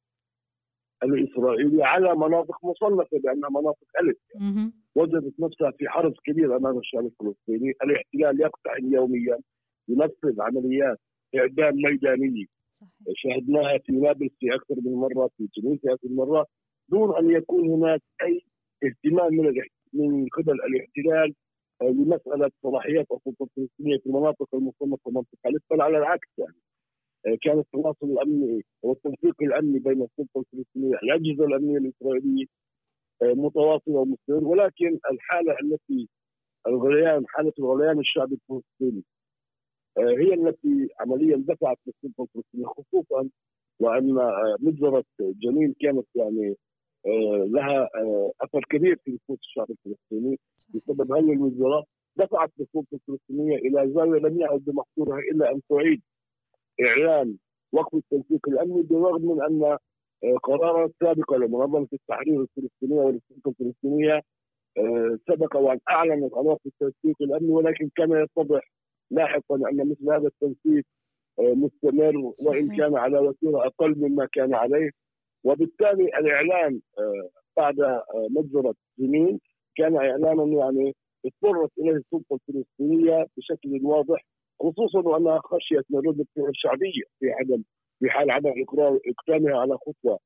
الإسرائيلي على مناطق مصنفة بأنها مناطق ألف. وجدت نفسها في حرب كبير أمام الشعب الفلسطيني. الاحتلال يقتحم يوميا ينفذ عمليات إعدام ميدانية شاهدناها في نابلس في أكثر من مرة في تونس في أكثر من مرة دون أن يكون هناك أي اهتمام من من قبل الاحتلال لمسألة صلاحيات السلطة الفلسطينية في المناطق المصنفة منطقة ألف بل على العكس يعني آه، كان التواصل الأمني والتنسيق الأمني بين السلطة الفلسطينية الاجهزه الامنيه الاسرائيليه آه، متواصل ومستمر ولكن الحالة التي الغليان حالة الغليان الشعبي الفلسطيني آه، هي التي عمليا دفعت للسلطة الفلسطينية خصوصا وأن مجزرة جنين كانت يعني لها أثر كبير في نفوس الشعب الفلسطيني بسبب هذه المجزرة. دفعت السلطه الفلسطينية إلى زاوية لم يعد بمقدورها إلا أن تعيد إعلان وقف التنسيق الأمني بالرغم من أن آه، قرارات سابقه لمنظمة التحرير الفلسطينية والسلطه الفلسطينية آه، سبق وأن أعلنت عن وقف التنسيق الأمني ولكن كان يتضح لاحقا أن مثل هذا التنسيق آه، مستمر وإن كان على وتيرة أقل مما كان عليه. وبالتالي الإعلان بعد مجزرة سنين كان إعلانا يعني اضطرت إليه السلطة الفلسطينية بشكل واضح خصوصا وانها خشيت من رده الشعبية في عدم في حال عدم إقدامها على خطوة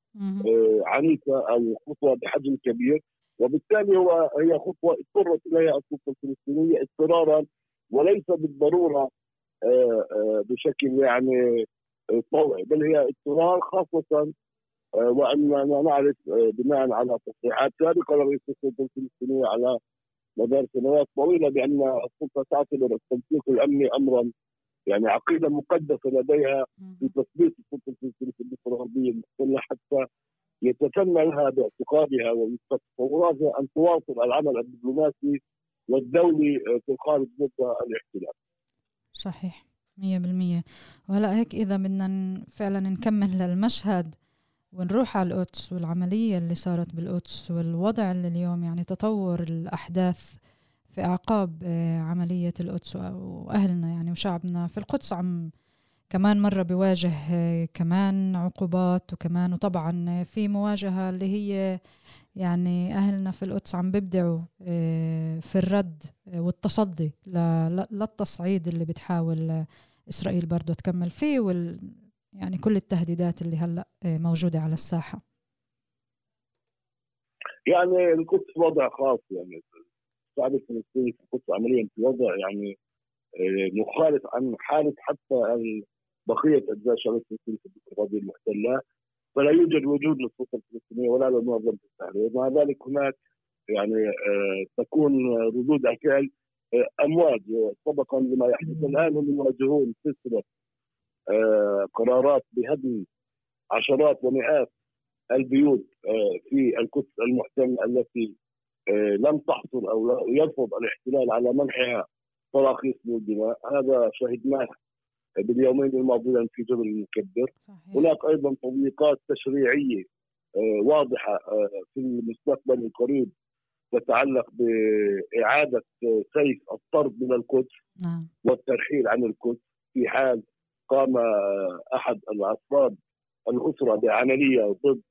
آه، عنيفة أو خطوة بحجم كبير. وبالتالي هو هي خطوة اضطرت إليها السلطة الفلسطينية اضطرارا وليس بالضرورة آه، آه، بشكل يعني طوعي بل هي اضطرار خاصة واننا نعرف بناء على تصريحات سابقة لرئيس السلطه الفلسطينيه على مدار سنوات طويلة بأن السلطة تعتبر التنسيق الأمني امرا يعني عقيدة مقدسة لديها في تثبيت السلطة الفلسطينيه في الضفه الغربيه المحتله حتى يتسنى لها باعتقادها ووفق تصوراتها أن تواصل العمل الدبلوماسي والدولي في الخارج ضد الاحتلال. صحيح 100% وهلا هيك إذا بدنا فعلا نكمل للمشهد ونروح على القدس والعملية اللي صارت بالقدس والوضع اللي اليوم يعني تطور الأحداث في أعقاب آه، عملية القدس وأهلنا يعني وشعبنا. في القدس عم كمان مرة بواجه آه، كمان عقوبات وكمان وطبعا في مواجهة اللي هي يعني أهلنا في القدس عم بيبدعوا آه، في الرد والتصدي للتصعيد اللي بتحاول إسرائيل برضه تكمل فيه وال يعني كل التهديدات اللي هلا آه، موجودة على الساحة. يعني القدس وضع خاص يعني الشعب الفلسطيني في القدس عمليا في وضع يعني آه، مخالف عن حالة حتى بقية أجزاء الشعب الفلسطيني في القضية المحتلة. فلا يوجد وجود للسلطة الفلسطينية ولا لمنظمة التحرير. مع ذلك هناك يعني آه، تكون ردود افعال أمواج طبقا لما يحدث الآن هم يواجهون سلسلة قرارات بهدم عشرات ومئات البيوت آه، في القدس المحتل التي آه، لم تحصل أو يرفض الاحتلال على منحها تراخيص للبناء هذا شهدناه باليومين الماضيين في جبل المكبر صحيح. هناك أيضا تضييقات تشريعية واضحة في المستقبل القريب تتعلق بإعادة سيف الطرد من القدس نعم. والترحيل عن القدس في حال قام أحد العصاب الأسرة بعملية ضد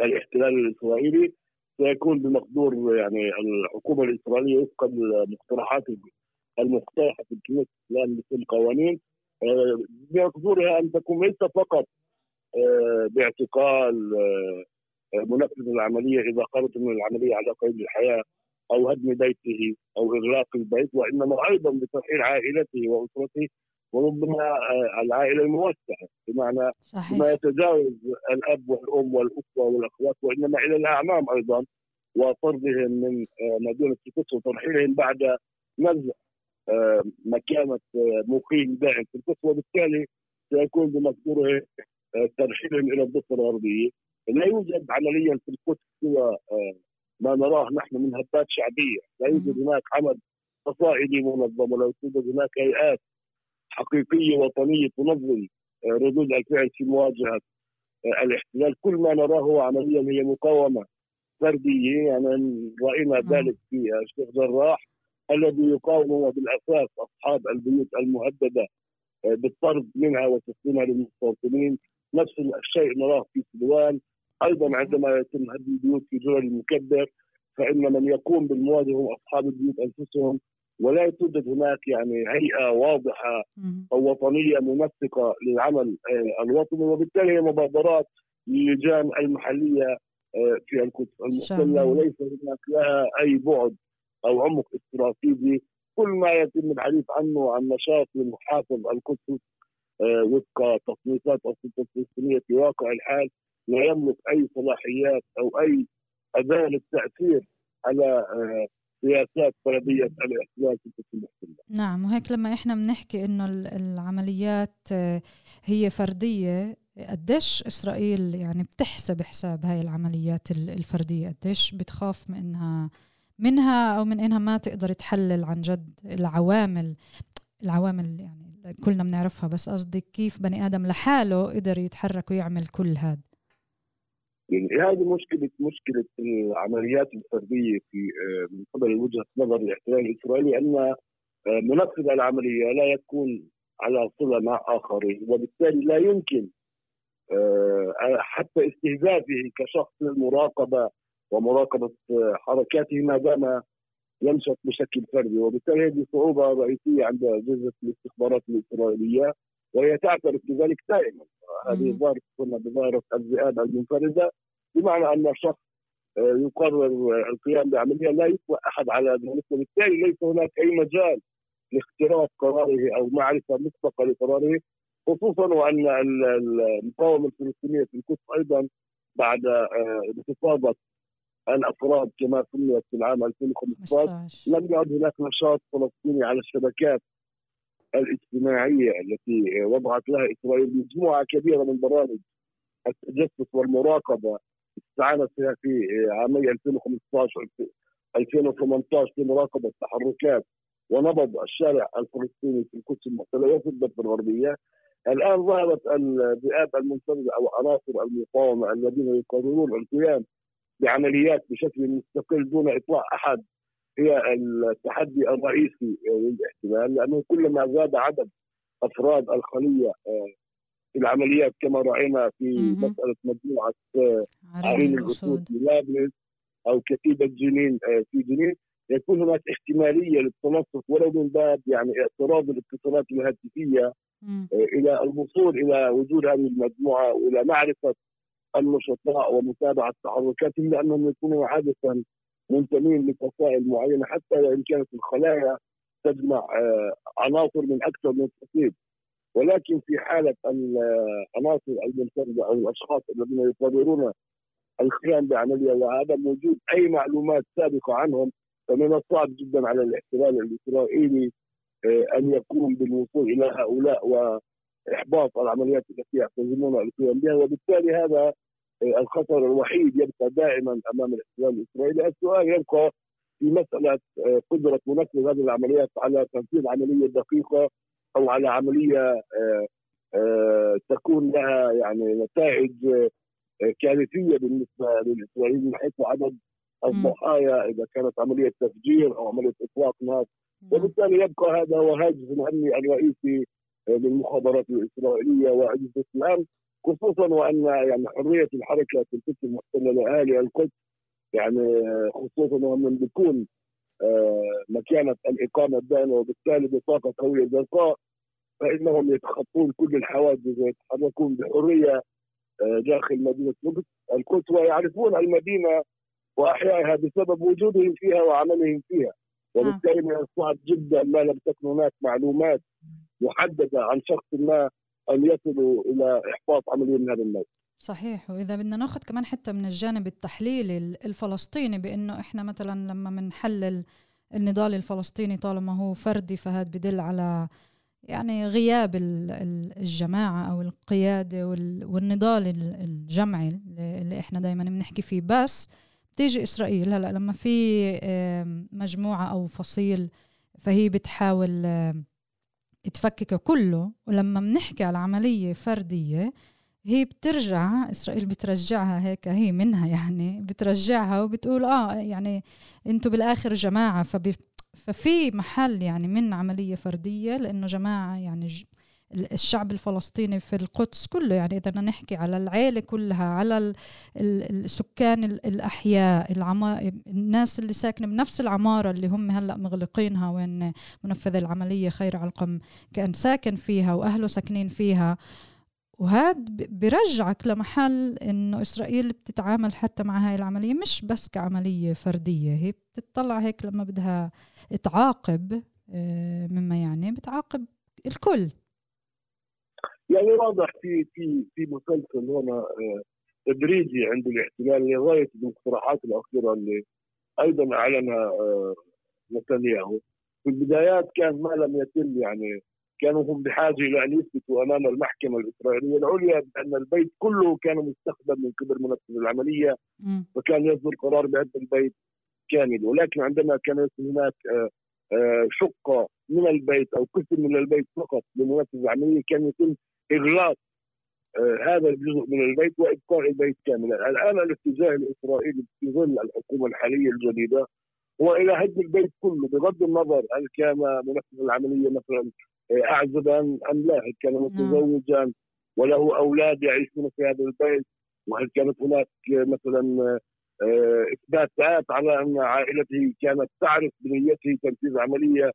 الاحتلال الإسرائيلي سيكون بمقدور يعني الحكومة الإسرائيلية وفق المقترحات المقترحه في الكنيسة الان مثل القوانين آه، بمقدورها أن تكون ليس فقط آه، باعتقال آه، منفذ العملية إذا قررت من العملية على قيد الحياة أو هدم بيته أو إغلاق البيت وإنما أيضا بترحيل عائلته وأسرته وربما آه، العائلة الموسعة بمعنى صحيح. ما يتجاوز الأب والأم والاخوه والأخوات وإنما إلى الأعمام أيضا وطردهم من آه، مدينه القدس وترحيلهم بعد نزع آه، مكانة مقيم دائم في القدس وبالتالي سيكون بمقدوره ترحيلهم إلى الضفة الغربية. لا يوجد عمليا في القدس سوى ما نراه نحن من هبات شعبية. لا يوجد هناك عمل قصائدي منظم ولا توجد هناك هيئات حقيقيه وطنيه تنظم آه، ردود الفعل في مواجهة آه، الاحتلال. كل ما نراه عمليا هي مقاومة فردية يعني رأينا نعم. ذلك في الشيخ جراح الذي يقاوم بالاساس أصحاب البيوت المهددة آه، بالطرد منها وتسليمها للمستوطنين. نفس الشيء نراه في سلوان. أيضا عندما يتم هدم البيوت في جرل المكبر فإن من يقوم بالمواجهه هم أصحاب البيوت أنفسهم. ولا توجد هناك يعني هيئة واضحة أو وطنية منسقه للعمل آه، الوطني. وبالتالي هي مبادرات للجان المحلية آه، في القدس المحتله وليس هناك لها أي بعد أو عمق استراتيجي. كل ما يتم الحديث عنه عن نشاط لمحافظ القدس آه، وفق تصنيفات السلطه الفلسطينيه في واقع الحال لا يملك أي صلاحيات أو أي أداة للتأثير على سياسات فردية الاحتلال في المحتله. نعم وهيك لما إحنا بنحكي إنه العمليات آه، هي فردية قديش إسرائيل يعني بتحسب حساب هاي العمليات الفردية قديش بتخاف من انها منها أو من إنها ما تقدر تحلل عن جد العوامل العوامل يعني كلنا بنعرفها بس قصدي كيف بني آدم لحاله قدر يتحرك ويعمل كل هذا يعني هذه مشكلة مشكلة العمليات الفردية في آه، من قبل وجهة نظر الاحتلال الإسرائيلي أن آه، منفذ العملية لا يكون على صلة مع آخرين وبالتالي لا يمكن آه، حتى استهدافه كشخص للمراقبه ومراقبة حركاته ما دام ينشط بشكل فردي وبالتالي هذه صعوبة رئيسية عند اجهزه الاستخبارات الإسرائيلية. وهي تعترف بذلك دائما. هذه ظاهره كنا بظاهره الذئاب المنفردة. بمعنى أن الشخص آه، يقرر القيام بعملية لا يطلع أحد على ذلك وبالتالي ليس هناك أي مجال لاختراق قراره أو معرفة مسبقه لقراره خصوصا وأن المقاومة الفلسطينية في القدس أيضا بعد آه، انتفاضه الأفراد كما سميت في العام 2015 لم يعد هناك نشاط فلسطيني على الشبكات الاجتماعية التي وضعت لها إسرائيل مجموعة كبيرة من برامج التجسس والمراقبة. استعانت فيها في عامي 2015 2018 في مراقبة تحركات ونبض الشارع الفلسطيني في القدس المحتله وفي الضفة الغربية. الآن ظهرت الذئاب المنفردة أو عناصر المقاومة الذين يقررون القيام بعمليات بشكل مستقل دون اطلاع أحد. هي التحدي الرئيسي للاحتلال لأنه كلما زاد عدد أفراد الخلية آه، في العمليات كما رأينا في مسألة مجموعة آه، عرين الأسود في نابلس أو كتيبة جنين آه، في جنين يكون هناك احتمالية للتنصت ولو من باب يعني اعتراض الاتصالات الهاتفية إلى الوصول إلى وجود هذه المجموعة وإلى معرفة النشطاء ومتابعة تحركاتهم لأنهم يكونوا عاده منتمين لفصائل معينة حتى وان كانت الخلايا تجمع آه، عناصر من أكثر من فصيل ولكن في حالة العناصر المنفرده أو الأشخاص الذين يقررون القيام بعمليه وعدم وجود أي معلومات سابقة عنهم فمن الصعب جدا على الاحتلال الإسرائيلي آه، أن يقوم بالوصول إلى هؤلاء وإحباط العمليات التي يعتزمون القيام بها وبالتالي هذا الخطر الوحيد يبقى دائما أمام الاحتلال الإسرائيلي، السؤال يبقى في مسألة آه، قدرة منفذ هذه العمليات على تنفيذ عملية دقيقة أو على عملية آه، آه، تكون لها يعني نتائج كارثية بالنسبة للإسرائيليين من حيث عدد الضحايا إذا كانت عملية تفجير أو عملية إطلاق نار. وبالتالي يبقى هذا هو هاجس الامني الرئيسي للمخابرات الإسرائيلية واجهزه الامن خصوصا وأن يعني حرية الحركة في القدس المحتله لأهالي القدس يعني خصوصا ومن بيكون آه، مكانة الإقامة الدائمة وبالتالي بطاقة قوية زرقاء فإنهم يتخطون كل الحواجز ويتحركون بحرية آه، داخل مدينة القدس. ويعرفون المدينة وأحيائها بسبب وجودهم فيها وعملهم فيها. وبالتالي من الصعب جدا ما لم تكن هناك معلومات محددة عن شخص ما أن يصلوا إلى إحباط عملية من هذا النوع. صحيح. وإذا بدنا ناخذ كمان حتى من الجانب التحليلي الفلسطيني بإنه إحنا مثلا لما بنحلل النضال الفلسطيني طالما هو فردي فهذا بدل على يعني غياب الجماعة أو القيادة والنضال الجمعي اللي إحنا دايما بنحكي فيه. بس بتيجي إسرائيل. هلأ لما في مجموعة أو فصيل فهي بتحاول تفككه كله. ولما بنحكي على عملية فردية هي بترجع إسرائيل بترجعها هيك هي منها يعني بترجعها وبتقول آه يعني أنتم بالآخر جماعة فبي ففي محل يعني من عملية فردية لأنه جماعة يعني ج الشعب الفلسطيني في القدس كله. يعني إذا بدنا نحكي على العيلة كلها على السكان الأحياء العما الناس اللي ساكنة بنفس العمارة اللي هم هلأ مغلقينها وين منفذ العملية خير علقم كأن ساكن فيها وأهله ساكنين فيها. وهذا برجعك لمحل إنه إسرائيل بتتعامل حتى مع هاي العملية مش بس كعملية فردية هي بتطلع هيك لما بدها تعاقب آه، مما يعني بتعاقب الكل. يعني واضح في في في مسلسل هنا آه، تدريجي عند الاحتلال لغايه المقترحات الأخيرة اللي أيضا أعلنها آه، نتنياهو. في البدايات كان ما لم يتم يعني كانوا هم بحاجة إلى أن يثبتوا أمام المحكمة الإسرائيلية العليا بأن البيت كله كان مستخدم من قبل منفذ العملية وكان يصدر قرار بهدم البيت كامل. ولكن عندما كان هناك آه، شقة من البيت أو قسم من البيت فقط لمنفذ العملية كان يتم إغلاق آه، هذا الجزء من البيت وإبقاء البيت كاملا، الآن الاتجاه الإسرائيلي في ظل الحكومة الحالية الجديدة هو إلى هدم البيت كله بغض النظر هل كان منفذ العملية مثلا اعزبا أم لا هل كان نعم. متزوجا وله أولاد يعيشون في هذا البيت وهل كانت هناك مثلا آه، اثباتات على أن عائلته كانت تعرف بنيته تنفيذ عملية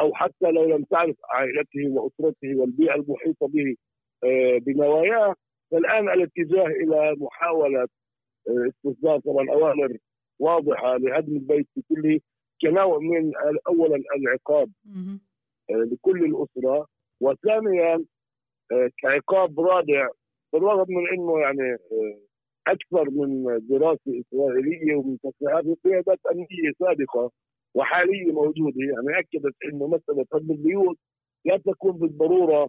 أو حتى لو لم تعرف عائلته وأسرته والبيئه المحيطه به آه، بنواياه. فالآن الاتجاه إلى محاولة آه، استصدار طبعا أوامر واضحة لهدم البيت بكله كنوع من اولا العقاب لكل الأسرة وثانيا آه، كعقاب رادع بالرغم من إنه يعني آه، أكثر من دراسة إسرائيلية ومن تصريحات قيادات أمنية سابقة. وحالية موجودة يعني أكدت إنه مسألة هدم البيوت لا تكون بالضرورة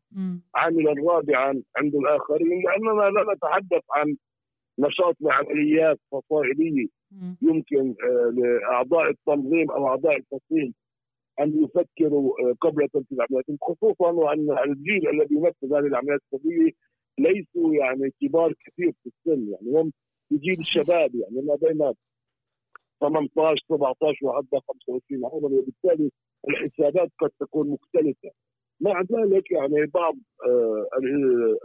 عاملا رادعا عند الآخرين لأننا لا نتحدث عن نشاط لعمليات فصائليه يمكن آه، لأعضاء التنظيم أو أعضاء الفصيل أن يفكروا آه، قبل تنفيذ العمليات خصوصا وأن الجيل الذي ينفذ هذه العمليات الطبية ليسوا يعني كبار كثير في السن يعني هم في جيل الشباب يعني ما بين 18 17 وحتى 25 عاما وبالتالي الحسابات قد تكون مختلفة. مع ذلك يعني بعض آه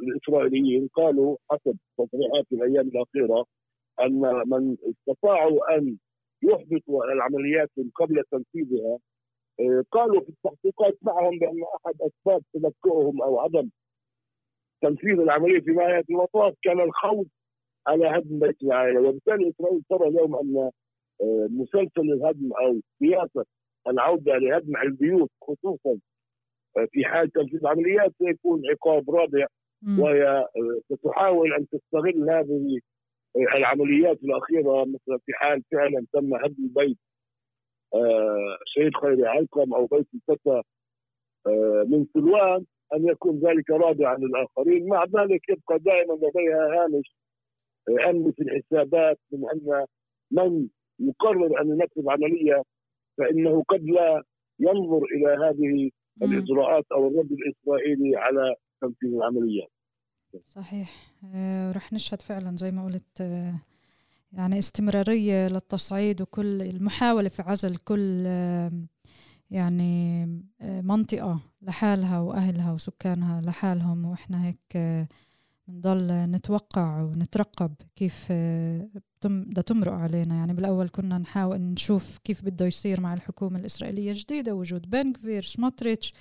الإسرائيليين قالوا حسب تصريحات الأيام الأخيرة أن من استطاعوا أن يحبطوا العمليات قبل تنفيذها آه، قالوا في التحقيقات معهم بأن أحد أسباب تذكرهم أو عدم تنفيذ العملية في نهاية المطاف كان الخوف على هدم بيت العائلة. وبالتالي إسرائيل ترى اليوم أن مسلسل الهدم أو سياسة العودة لهدم البيوت خصوصا آه، في حال تنفيذ العمليات سيكون عقاب رادع وهي ستحاول أن تستغل هذه العمليات الأخيرة مثلا في حال فعلا تم هدم شهيد آه، خيري علقم أو بيت الفتى آه، من سلوان أن يكون ذلك رادعا للآخرين. مع ذلك يبقى دائما لديها هامش آه، أمن في الحسابات من أن من يقرر أن ينفذ عملية فإنه قد لا ينظر إلى هذه الإجراءات أو الرد الإسرائيلي على تنفيذ العمليات. صحيح رح نشهد فعلا زي ما قلت يعني استمرارية للتصعيد وكل المحاولة في عزل كل يعني آه، منطقة لحالها وأهلها وسكانها لحالهم وإحنا هيك بنضل نتوقع ونترقب كيف آه، بدها تمرق علينا. يعني بالأول كنا نحاول نشوف كيف بده يصير مع الحكومة الإسرائيلية الجديدة وجود بنكفير سموتريتش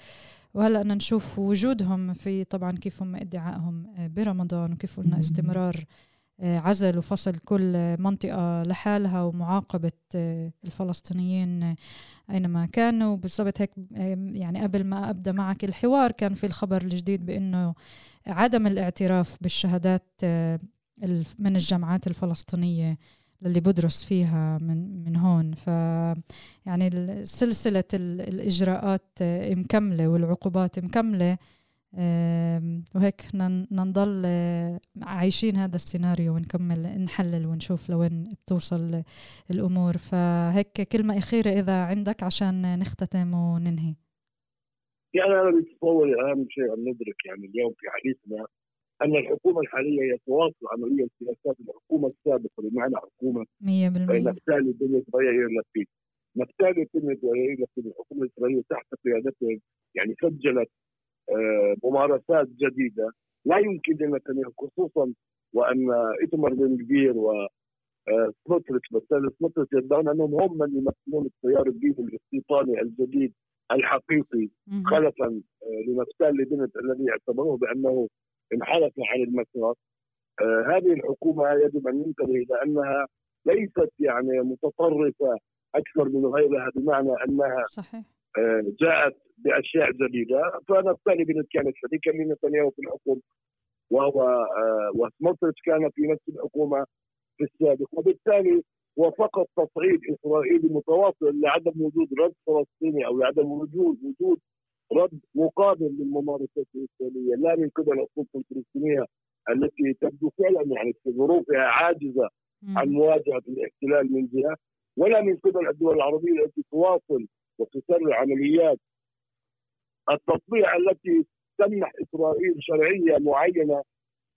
وهلأ بدنا نشوف وجودهم في طبعا كيف هم ادعائهم آه، برمضان وكيف قلنا استمرار عزل وفصل كل منطقة لحالها ومعاقبة الفلسطينيين أينما كانوا. بالضبط هيك يعني قبل ما أبدأ معك الحوار كان في الخبر الجديد بأنه عدم الاعتراف بالشهادات من الجامعات الفلسطينية اللي بدرس فيها من من هون. ف يعني سلسلة الإجراءات مكملة والعقوبات مكملة. وهيك نضل عايشين هذا السيناريو ونكمل نحلل ونشوف لوين بتوصل الأمور. فهيك كلمة أخيرة إذا عندك عشان نختتم وننهي. يعني أنا بتصور أهم شيء أن ندرك يعني اليوم في حديثنا أن الحكومة الحالية هي تواصل عملية سياسات الحكومة السابقة بمعنى حكومة. 100% نفتالي بنت غير لبيد نفتالي بنت غير لبيد الحكومة الإسرائيلية تحت قيادتهم. يعني سجلت آه، ممارسات جديدة. لا يمكن لنتنياهو خصوصا وأن ايتمر بن كبير و آه، سموتريتش بس سموتريتش يدعون أنهم هم من يمثلون التيار الديني الاستيطاني الجديد. الحقيقي خلفا آه، لنفتالي بنت الذي اعتبروه بأنه انحرف عن المسار هذه الحكومة يجب أن ننتبه إلى أنها ليست يعني متطرفة أكثر من غيرها بمعنى أنها صحيح. جاءت بأشياء جديدة. فنفتالي بنت كانت شريكا لنتنياهو في الحكم وهو آه، وسموتريتش كان في نفس الحكومة في السابق. وبالتالي هو فقط تصعيد اسرائيلي متواصل لعدم وجود رد فلسطيني أو لعدم وجود وجود رد مقابل للممارسات الإسرائيلية لا من قبل السلطه الفلسطينية التي تبدو فعلا يعني في ظروفها عاجزة عن مواجهة الاحتلال من جهة ولا من قبل الدول العربية التي تواصل وتسرع عمليات التطبيع التي تمنح إسرائيل شرعية معينة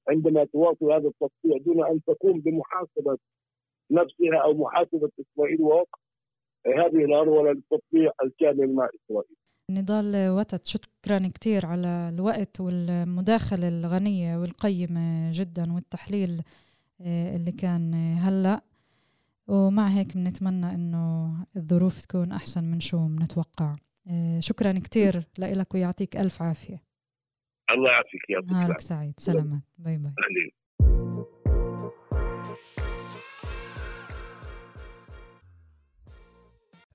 عندما تواصل هذا التطبيع دون أن تقوم بمحاسبة نفسها أو محاسبة إسرائيل ووقف هذه الهروله للتطبيع الكامل مع إسرائيل. نضال وتت شكرا كثير على الوقت والمداخلة الغنية والقيمة جدا والتحليل آه، اللي كان هلأ. ومع هيك بنتمنى إنه الظروف تكون أحسن من شو بنتوقع آه، شكرا كثير لك ويعطيك ألف عافية. الله يعافيك يعطيك نهارك سعيد. سلامات. باي باي.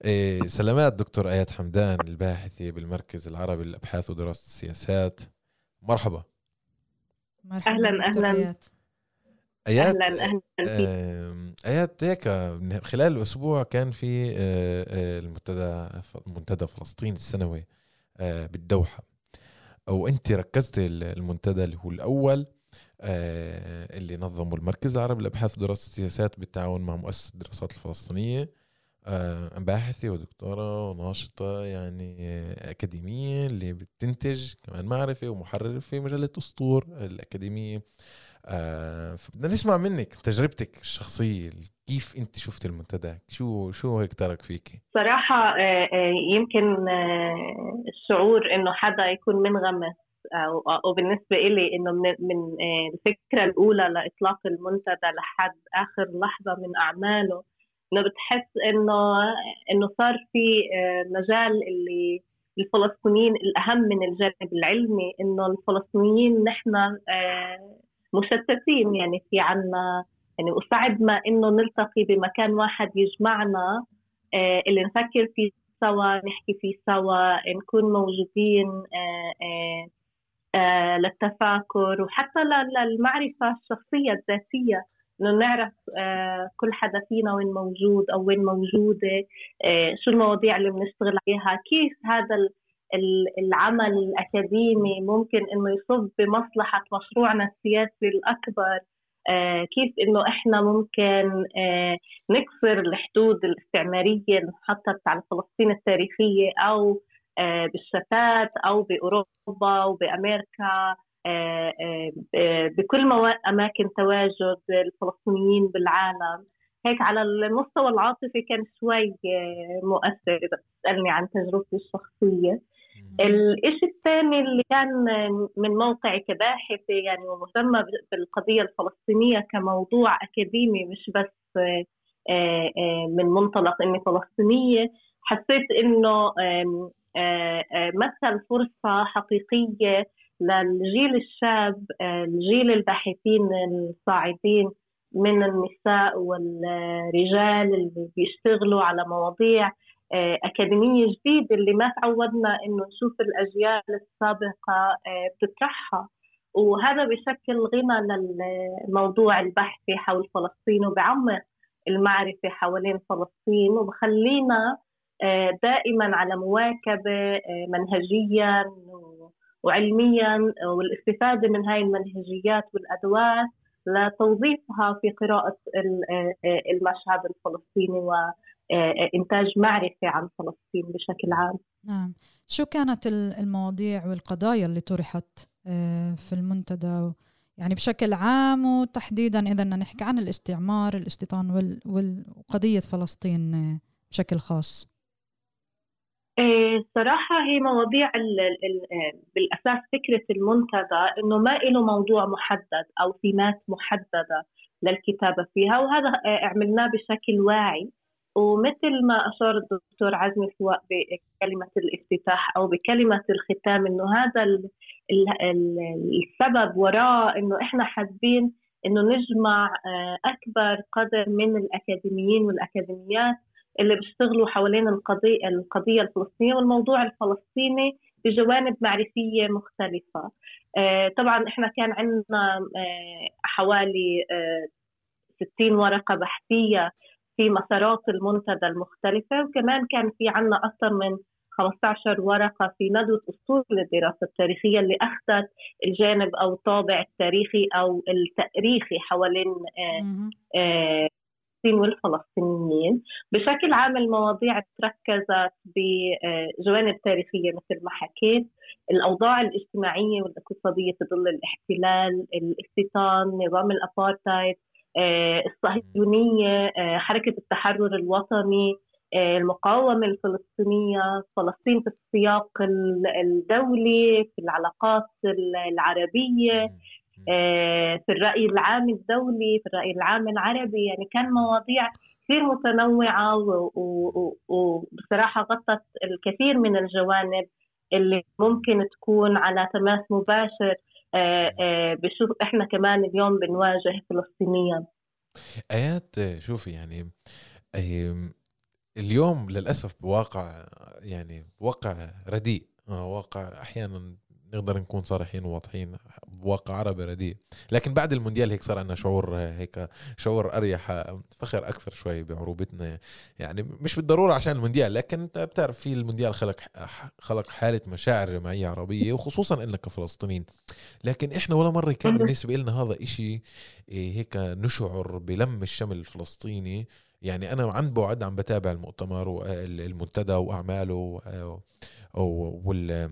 إيه سلامات دكتور آيات حمدان الباحثة بالمركز العربي للأبحاث ودراسة السياسات. مرحبا. مرحبا أهلا أهلا. آيات. آيات أهلا أهلا آيات هيك خلال الأسبوع كان في آه، آه، المنتدى منتدى فلسطين السنوي آه، بالدوحة. أو انت ركزت المنتدى اللي هو الأول اللي نظمه المركز العربي للأبحاث ودراسة السياسات بالتعاون مع مؤسسة الدراسات الفلسطينية. باحثة ودكتورة وناشطة يعني أكاديمية اللي بتنتج كمان معرفة ومحررة في مجلة أسطور الأكاديمية. آه فبدنا نسمع منك تجربتك الشخصية كيف أنت شفت المنتدى؟ شو شو هيك ترك فيك صراحة آه, آه، يمكن آه الشعور إنه حدا يكون منغمس أو بالنسبة إلي إنه من من آه، الفكرة الأولى لإطلاق المنتدى لحد آخر لحظة من أعماله إنه بتحس إنه إنه صار في مجال اللي الفلسطينيين الأهم من الجانب العلمي إنه الفلسطينيين نحن مشتتين. يعني في عنا يعني وصعب ما إنه نلتقي بمكان واحد يجمعنا آه اللي نفكر فيه سوا نحكي فيه سوا نكون موجودين آه آه آه للتفاكر وحتى للمعرفة الشخصية الذاتية. إنه نعرف آه كل حدا فينا وين موجود أو وين موجودة آه شو المواضيع اللي بنشتغل عليها كيف هذا العمل الأكاديمي ممكن إنه يصب بمصلحة مشروعنا السياسي الأكبر آه كيف إنه إحنا ممكن نكسر الحدود الاستعمارية المحطة على فلسطين التاريخية أو آه بالشتات وبأمريكا آه، آه، بكل أماكن تواجد الفلسطينيين بالعالم. هيك على المستوى العاطفي كان شوي آه، مؤثر. إذا بتسألني عن تجربتي الشخصية. الشيء الثاني اللي كان من موقعي كباحثة يعني ومهتمة بالقضية الفلسطينية كموضوع أكاديمي مش بس آه، آه، من منطلق إني فلسطينية حسيت إنه مثل فرصة حقيقية للجيل الشاب الجيل الباحثين الصاعدين من النساء والرجال اللي بيشتغلوا على مواضيع آه، أكاديمية جديدة اللي ما تعودنا إنه نشوف الأجيال السابقة آه، بتطرحها. وهذا بشكل غنى للموضوع البحثي حول فلسطين وبعمق المعرفة حوالين فلسطين وبخلينا آه، دائما على مواكبة منهجيا وعلميا والاستفادة من هاي المنهجيات والأدوات لتوظيفها في قراءة المشهد الفلسطيني وإنتاج معرفة عن فلسطين بشكل عام. نعم. شو كانت المواضيع والقضايا اللي طرحت آه، في المنتدى؟ يعني بشكل عام وتحديدا إذا بدنا نحكي عن الاستعمار الاستيطان وقضية فلسطين آه، بشكل خاص. إيه، صراحة هي مواضيع ال ال بالأساس فكرة المنتدى إنه ما له موضوع محدد أو ثيمات محددة للكتابة فيها وهذا آه، عملناه بشكل واعي. ومثل ما أشار الدكتور عزمي سواء بكلمة الافتتاح أو بكلمة الختام إنه هذا السبب وراء إنه إحنا حابين إنه نجمع آه، أكبر قدر من الأكاديميين والأكاديميات اللي بيشتغلوا حوالين القضية القضية الفلسطينية والموضوع الفلسطيني بجوانب معرفية مختلفة. آه، طبعا إحنا كان عندنا آه، حوالي 60 آه، ورقة بحثية في مسارات المنتدى المختلفة وكمان كان في عندنا أكثر من 15 ورقة في ندوة أسطول للدراسة التاريخية اللي أخذت الجانب أو الطابع التاريخي أو التأريخي حوالين فلسطين والفلسطينيين بشكل عام المواضيع تركزت بجوانب تاريخية مثل ما حكيت. الأوضاع الاجتماعية والاقتصادية في ظل الاحتلال الاستيطان نظام الأبارتايد آه، الصهيونية آه، حركة التحرر الوطني آه، المقاومة الفلسطينية. فلسطين في السياق الدولي في العلاقات العربية في الرأي العام الدولي في الرأي العام العربي يعني كان مواضيع كثير متنوعة وبصراحة غطت الكثير من الجوانب اللي ممكن تكون على تماس مباشر آه، آه، بشوف إحنا كمان اليوم بنواجه فلسطينيا. آيات شوفي يعني اليوم للأسف بواقع يعني واقع رديء واقع أحيانا نقدر نكون صريحين وواضحين بواقع عربي رديء لكن بعد المونديال هيك صار عندنا شعور هيك شعور أريح فخر أكثر شوي بعروبتنا. يعني مش بالضرورة عشان المونديال لكن بتعرف في المونديال خلق خلق حالة مشاعر جماعية عربية وخصوصا إنك كفلسطينيين. لكن إحنا ولا مرة كان بالنسبة لنا هذا إشي إيه، هيك نشعر بلم الشمل الفلسطيني. يعني أنا عن بعد عم بتابع المؤتمر والمنتدى وأعماله وال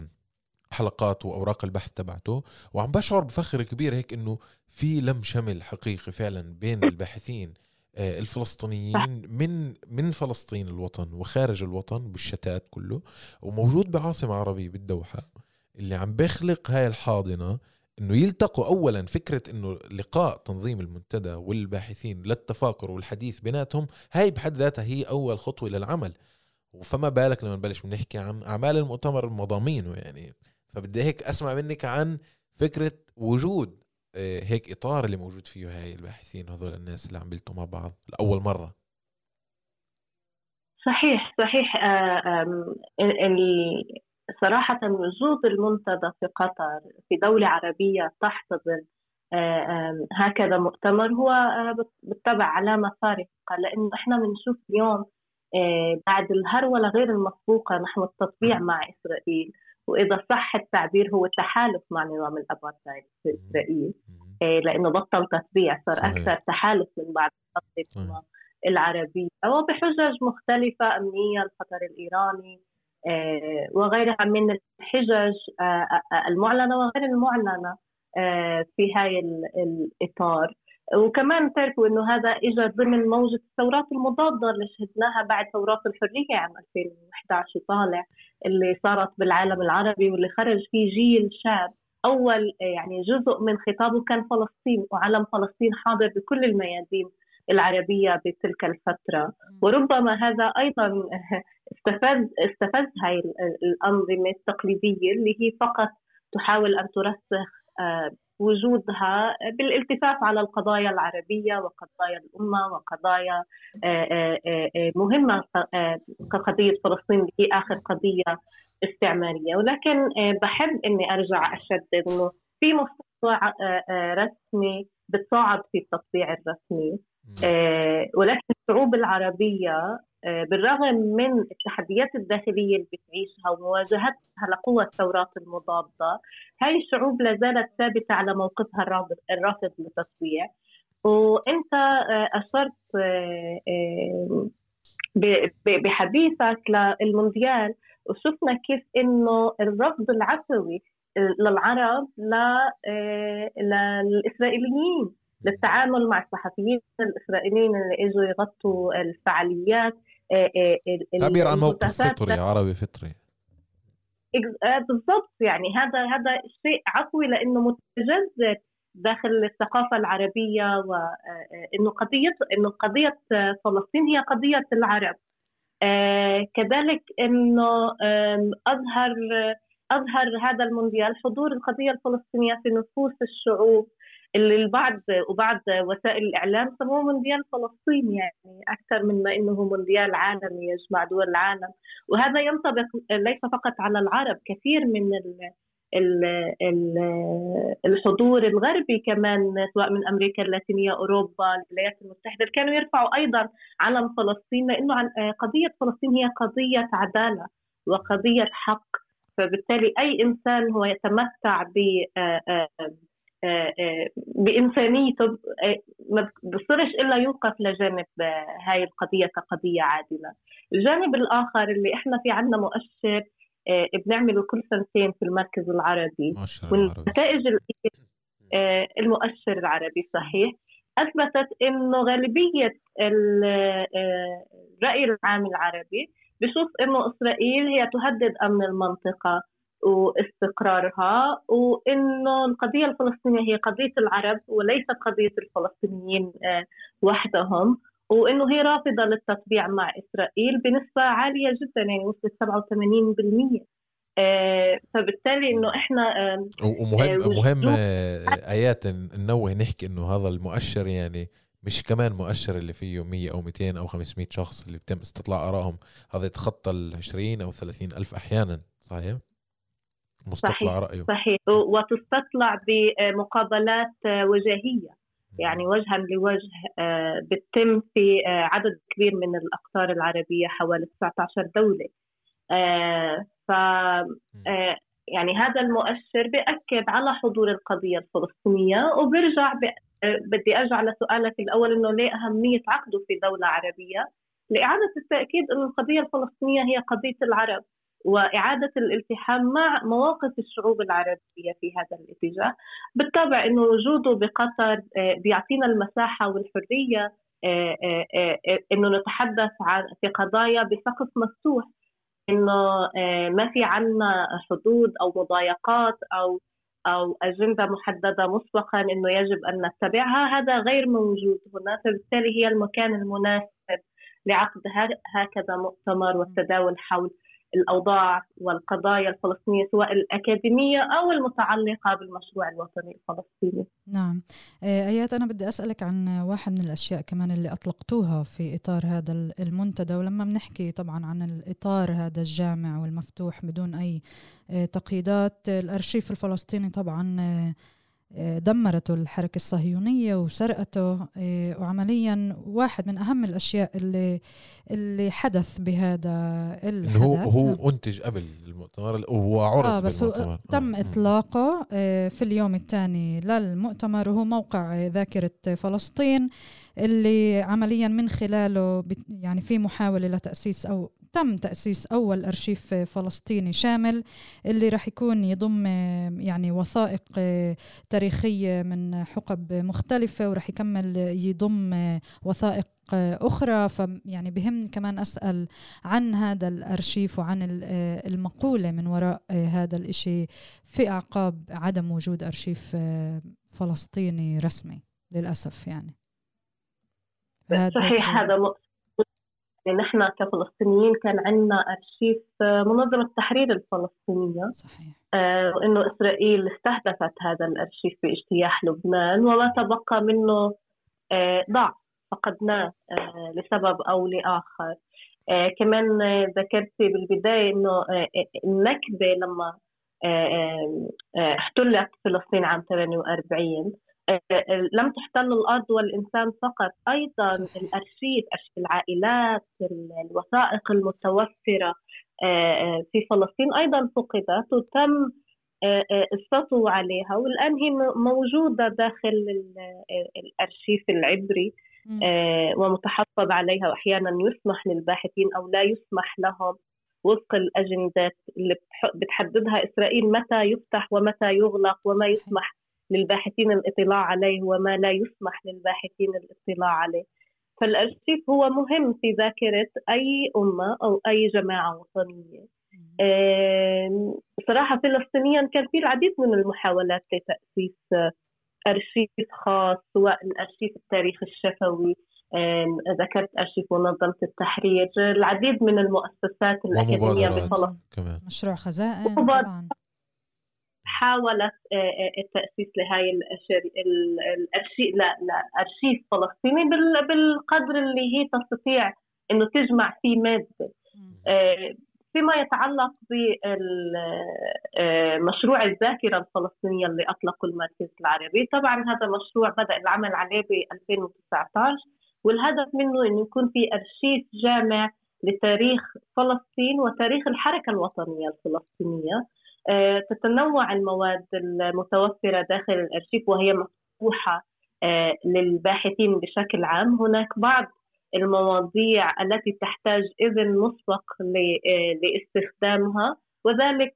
حلقات وأوراق البحث تبعته وعم بشعر بفخر كبير هيك إنه في لم شمل حقيقي فعلا بين الباحثين. آه، الفلسطينيين من من فلسطين الوطن وخارج الوطن بالشتات كله وموجود بعاصمة عربية بالدوحة اللي عم بيخلق هاي الحاضنة إنه يلتقوا اولا فكرة إنه لقاء تنظيم المنتدى والباحثين للتفاكر والحديث بيناتهم هاي بحد ذاتها هي أول خطوة للعمل. وفما بالك لما نبلش بنحكي عن أعمال المؤتمر مضامينه يعني. فبدي هيك أسمع منك عن فكرة وجود آه، هيك إطار اللي موجود فيه هاي الباحثين هذول الناس اللي عم بيلتقوا مع بعض لأول مرة. صحيح صحيح. آه، صراحة وجود المنتدى في قطر في دولة عربية تحتضن آه، هكذا مؤتمر هو بالطبع علامة فارقة لأنه إحنا بنشوف اليوم بعد الهرولة غير المسبوقة نحو التطبيع مع إسرائيل. وإذا صح التعبير هو تحالف مع نظام الابارتايد في اسرائيل إيه، لأنه بطل تتبيع صار صحيح. أكثر تحالف من بعد الأنظمة العربية وبحجج مختلفة امنيه الخطر الإيراني إيه، وغيرها من الحجج آه، آه، المعلنة وغير المعلنة آه، في هاي الإطار. وكمان تعرفوا إنه هذا اجى ضمن موجة الثورات المضادة اللي شهدناها بعد ثورات الحرية عام 2011 وطالع اللي صارت بالعالم العربي واللي خرج فيه جيل شاب أول يعني جزء من خطابه كان فلسطين وعلم فلسطين حاضر بكل الميادين العربية بتلك الفترة. وربما هذا أيضا استفز استفز هاي الأنظمة التقليدية اللي هي فقط تحاول أن ترسخ آه، وجودها بالالتفاف على القضايا العربية وقضايا الأمة وقضايا مهمة كقضية فلسطين اللي هي آخر قضية استعمارية. ولكن بحب أني أرجع أشدد أنه في مستوى رسمي بتصاعد في التطبيع الرسمي. ولكن الشعوب العربية آه، بالرغم من التحديات الداخلية اللي بتعيشها ومواجهتها لقوى الثورات المضادة هاي الشعوب لا زالت ثابتة على موقفها الرافض للتطبيع وأنت آه، أشرت آه، بحديثك للمونديال وشفنا كيف إنه الرفض العفوي للعرب للإسرائيليين. للتعامل مع الصحفيين الإسرائيليين اللي إجوا يغطوا الفعاليات آه، آه، تعبير عن موقف فطري عربي فطري. آه، بالضبط. يعني هذا هذا شيء عفوي لأنه متجذر داخل الثقافة العربية وانه قضية إنه قضية فلسطين هي قضية العرب. كذلك إنه أظهر أظهر هذا المونديال حضور القضية الفلسطينية في نفوس الشعوب. اللي البعض وبعض وسائل الإعلام سموه مونديال فلسطين يعني أكثر من ما إنه مونديال عالمي يجمع دول العالم. وهذا ينطبق ليس فقط على العرب كثير من الحضور الغربي كمان سواء من أمريكا اللاتينية أوروبا الولايات المتحدة كانوا يرفعوا أيضا علم فلسطين لأنه قضية فلسطين هي قضية عدالة وقضية حق. فبالتالي أي إنسان هو يتمتع ب آه، آه، بإنسانيته آه، ما بصيرش إلا يوقف لجانب هاي القضية كقضية عادلة. الجانب الآخر اللي إحنا في عندنا مؤشر بنعمله كل سنتين في المركز العربي. والنتائج المؤشر العربي صحيح. أثبتت إنه غالبية الرأي العام العربي بشوف إنه إسرائيل هي تهدد أمن المنطقة. واستقرارها وإنه القضية الفلسطينية هي قضية العرب وليست قضية الفلسطينيين آه، وحدهم وإنه هي رافضة للتطبيع مع إسرائيل بنسبة عالية جدا يعني وصلت 87% آه، فبالتالي إنه إحنا ومهم آه، مهم آيات ننوه نحكي إنه هذا المؤشر يعني مش كمان مؤشر اللي فيه 100 أو 200 أو 500 شخص اللي بتم استطلاع آرائهم هذا يتخطى ال 20 أو 30 ألف أحيانا صحيح؟ مستطلع صحيح رأيه. صحيح. وتستطلع بمقابلات وجاهية. يعني وجها لوجه آه، بتتم في آه، عدد كبير من الأقطار العربية حوالي 19 دولة. آه، ف يعني هذا المؤشر بأكد على حضور القضية الفلسطينية. وبرجع بدي أرجع لسؤالك الأول إنه ليه أهمية عقده في دولة عربية؟ لإعادة التأكيد إنه القضية الفلسطينية هي قضية العرب. وإعادة الالتحام مع مواقف الشعوب العربية في هذا الاتجاه. بالطبع أنه وجوده بقطر آه، بيعطينا المساحة والحرية آه، آه، أنه نتحدث عن في قضايا بسقف مفتوح إنه ما في عنا حدود أو مضايقات أو أو أجندة محددة مسبقا إنه يجب أن نتبعها. هذا غير موجود هنا فبالتالي هي المكان المناسب لعقد هكذا مؤتمر والتداول حول الأوضاع والقضايا الفلسطينية سواء الأكاديمية أو المتعلقة بالمشروع الوطني الفلسطيني. نعم. آه، آيات أنا بدي أسألك عن واحد من الأشياء كمان اللي أطلقتوها في إطار هذا المنتدى ولما بنحكي طبعا عن الإطار هذا الجامع والمفتوح بدون أي آه، تقييدات الأرشيف الفلسطيني طبعا آه، دمرته الحركة الصهيونية وسرقته آه، وعمليا واحد من أهم الأشياء اللي اللي حدث بهذا الحدث. هو هو أنتج قبل المؤتمر وعرض آه بس هو تم آه. إطلاقه آه، في اليوم الثاني للمؤتمر وهو موقع ذاكرة فلسطين اللي عمليا من خلاله يعني في محاولة لتأسيس أو تم تأسيس أول أرشيف فلسطيني شامل اللي راح يكون يضم يعني وثائق تاريخية من حقب مختلفة وراح يكمل يضم وثائق أخرى. فيعني بهمني كمان أسأل عن هذا الأرشيف وعن المقولة من وراء هذا الإشي في أعقاب عدم وجود أرشيف فلسطيني رسمي للأسف يعني. صحيح هذا يعني نحن كفلسطينيين كان عندنا أرشيف منظمة التحرير الفلسطينية. صحيح. آه، وإنه إسرائيل استهدفت هذا الأرشيف باجتياح لبنان وما تبقى منه آه، ضعف. فقدناه آه، لسبب أو لآخر. كمان ذكرتي بالبداية إنه النكبة لما احتلت فلسطين عام 48 لم تحتل الأرض والإنسان فقط. أيضا الارشيف ارشيف العائلات الوثائق المتوفرة آه، آه، في فلسطين أيضا فقدت وتم آه، السطو عليها. والآن هي موجودة داخل الأرشيف العبري ومتحفظ عليها. واحيانا يسمح للباحثين أو لا يسمح لهم وفق الأجندات اللي بتحددها إسرائيل متى يفتح ومتى يغلق وما يسمح. للباحثين الاطلاع عليه وما لا يسمح للباحثين الاطلاع عليه. فالأرشيف هو مهم في ذاكرة أي أمة أو أي جماعة وطنية. صراحة فلسطينيا كان في العديد من المحاولات لتأسيس أرشيف خاص سواء الارشيف التاريخ الشفوي ذكرت أرشيف منظمة التحرير العديد من المؤسسات الأكاديمية بفلسطين مشروع خزائن طبعا. حاولت آه، آه، التأسيس لهي الارشيف لا لا أرشيف فلسطيني بالقدر اللي هي تستطيع إنه تجمع فيه مادة. آه، فيما يتعلق بمشروع الذاكرة الفلسطينية اللي أطلقه المركز العربي. طبعا هذا مشروع بدأ العمل عليه ب 2019 والهدف منه إنه يكون في أرشيف جامع لتاريخ فلسطين وتاريخ الحركة الوطنية الفلسطينية. تتنوع المواد المتوفرة داخل الأرشيف وهي مفتوحة آه، للباحثين بشكل عام. هناك بعض المواضيع التي تحتاج إذن مسبق آه، لاستخدامها وذلك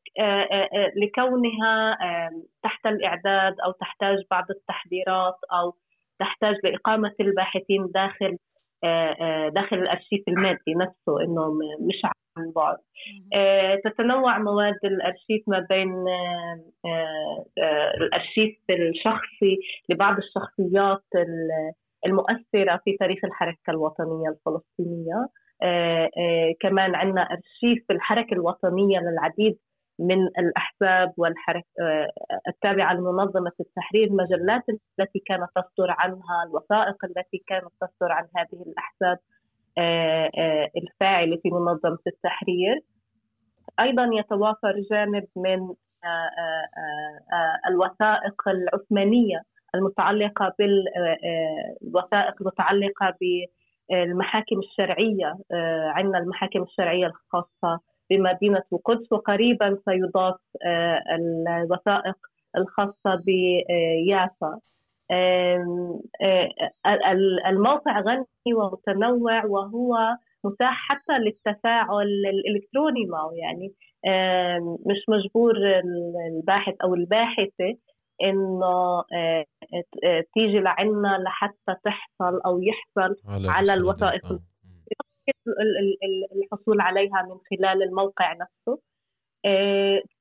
لكونها تحت الإعداد أو تحتاج بعض التحضيرات أو تحتاج لإقامة الباحثين داخل داخل الأرشيف المادي نفسه إنه مش عن بعد آه، تتنوع مواد الأرشيف ما بين آه، آه، الأرشيف الشخصي لبعض الشخصيات المؤثرة في تاريخ الحركة الوطنية الفلسطينية. كمان عندنا أرشيف الحركة الوطنية للعديد من الأحزاب والحركة التابعة لمنظمة التحرير المجلات التي كانت تصدر عنها الوثائق التي كانت تصدر عن هذه الأحزاب. آه، آه، الفاعلة في منظمة التحرير. أيضا يتوافر جانب من آه، الوثائق العثمانية المتعلقة بالوثائق المتعلقة بالمحاكم الشرعية عندنا المحاكم الشرعية الخاصة بمدينة القدس. وقريبا سيضاف الوثائق الخاصة بيافا. الموقع غني ومتنوع وهو متاح حتى للتفاعل الإلكتروني معه يعني مش مجبور الباحث أو الباحثة إنه تيجي لعنا لحتى تحصل أو يحصل على, على الوثائق. آه. الحصول عليها من خلال الموقع نفسه.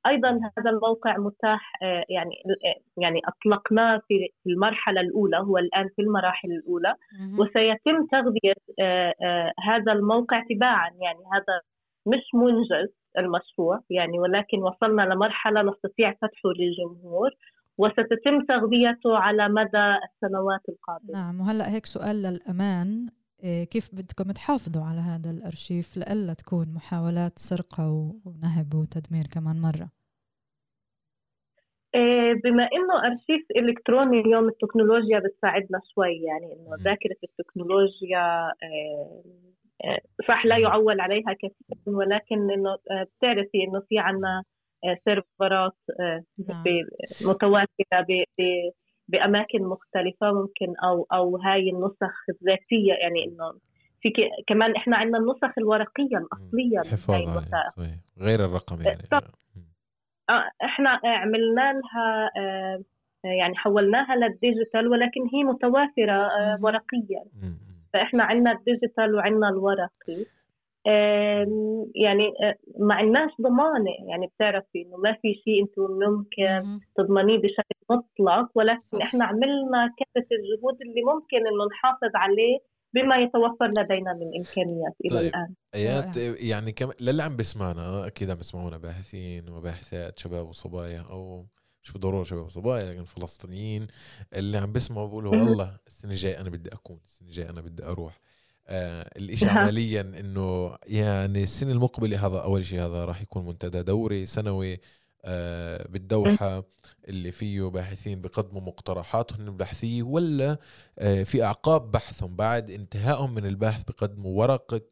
أيضا هذا الموقع متاح آه، يعني آه، يعني أطلقناه في المرحلة الأولى هو الآن في المراحل الأولى وسيتم تغذية هذا الموقع تباعا يعني هذا مش منجز المشروع يعني ولكن وصلنا لمرحلة نستطيع فتحه للجمهور وستتم تغذيته على مدى السنوات القادمة. نعم وهلأ هيك سؤال للأمان كيف بدكم تحافظوا على هذا الأرشيف لألا تكون محاولات سرقة ونهب وتدمير كمان مرة؟ إيه، بما إنه أرشيف إلكتروني اليوم التكنولوجيا بتساعدنا شوي يعني إنه ذاكرة التكنولوجيا إيه، صح لا يعول عليها كثيرا ولكن إنه بتعرفي إنه في عنا سيرفرات نعم. بأماكن مختلفة ممكن أو أو هاي النسخ الذاتية يعني إنه في كمان إحنا عندنا النسخ الورقية الأصلية حفاظ غير الرقم يعني. آه، إحنا عملنا لها آه، يعني حولناها لل digital ولكن هي متوافرة آه، ورقيا. فإحنا عندنا الديجيتال وعندنا الورقي. يعني ما عندناش ضمانة. يعني بتعرفي إنه ما في شيء أنتم ممكن تضمنيه بشكل مطلق ولكن إحنا عملنا كافة الجهود اللي ممكن إنه نحافظ عليه بما يتوفر لدينا من إمكانيات إلى طيب. الآن. ايات يعني كم للي عم بسمعنا أكيد عم بيسمعونا باحثين وباحثات شباب وصبايا أو مش بالضرورة شباب وصبايا لكن فلسطينيين اللي عم بيسمعوا بيقولوا [LAUGHS] والله السنة الجاية أنا بدي أكون السنة الجاية أنا بدي أروح. الاشي عمليا إنه يعني السنة المقبله هذا أول شيء هذا راح يكون منتدى دوري سنوي آه بالدوحة اللي فيه باحثين بقدموا مقترحاتهم البحثية ولا آه في أعقاب بحثهم بعد انتهائهم من البحث بقدموا ورقة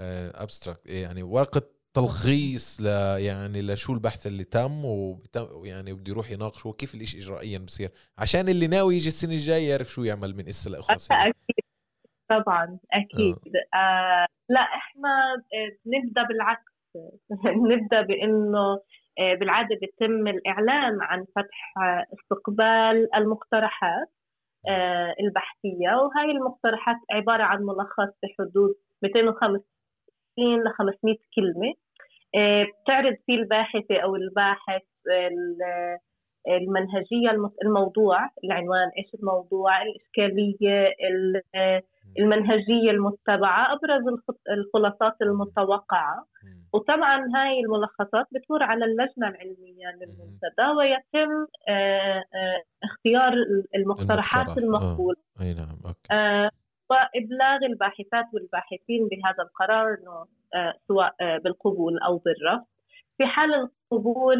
أبستراكت يعني ورقة تلخيص ل يعني لشو البحث اللي تم ويعني بده يروح يناقشه وكيف الإشي إجرائيا بصير عشان اللي ناوي يجي السنة الجاية يعرف شو يعمل من إسا لأخرى أكيد. طبعا أكيد. آه. آه لا إحنا نبدأ بالعكس. [LAUGHS] نبدأ بإنه بالعادة بيتم الإعلان عن فتح استقبال المقترحات البحثية. وهي المقترحات عبارة عن ملخص بحدود 250 ل 500 كلمة. بتعرض فيه الباحثة أو الباحث المنهجية الموضوع العنوان إيش الموضوع الإشكالية المنهجية المتبعة أبرز الخلاصات المتوقعة. وطبعا هاي الملخصات بتمر على اللجنة العلمية للمنتدى ويتم اختيار المقترحات المقبولة. أي نعم أوكي. وإبلاغ الباحثات والباحثين بهذا القرار إنه سواء بالقبول أو بالرفض. في حال القبول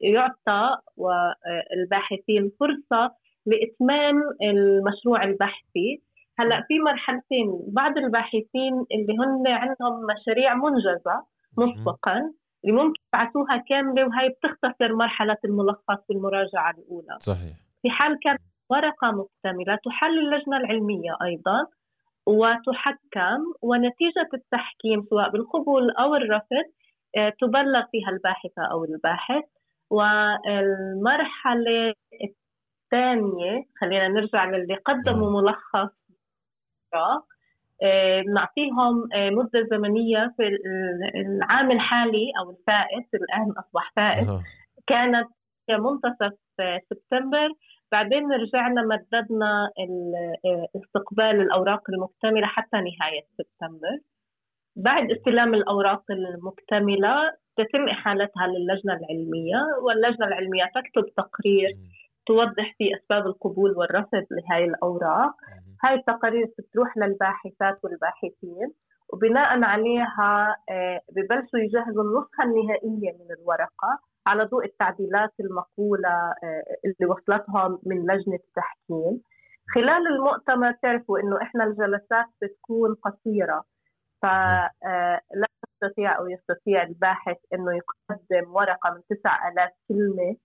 يعطى والباحثين فرصة لإتمام المشروع البحثي. هلا في مرحلتين بعض الباحثين اللي هن عندهم مشاريع منجزة مسبقا اللي ممكن يبعثوها كاملة وهي بتختصر مرحلة الملخص والمراجعة الأولى. صحيح. في حال كانت ورقة مكتملة تحل اللجنة العلمية أيضا وتحكم ونتيجة التحكيم سواء بالقبول أو الرفض تبلغ فيها الباحثة أو الباحث. والمرحلة الثانية خلينا نرجع للي قدموا ملخص نعطيهم مدة زمنية في العام الحالي أو الفائت الآن أصبح فائت. كانت منتصف سبتمبر. بعدين رجعنا مددنا استقبال الأوراق المكتملة حتى نهاية سبتمبر. بعد استلام الأوراق المكتملة تتم إحالتها للجنة العلمية واللجنة العلمية تكتب تقرير توضح فيه أسباب القبول والرفض لهذه الأوراق. هاي التقارير بتروح للباحثات والباحثين وبناء عليها ببلشوا يجهزوا النسخة النهائية من الورقة على ضوء التعديلات المقولة اللي وصلتهم من لجنة التحكيم خلال المؤتمر تعرفوا إنه إحنا الجلسات بتكون قصيرة فلا يستطيع أو يستطيع الباحث إنه يقدم ورقة من 9000 كلمة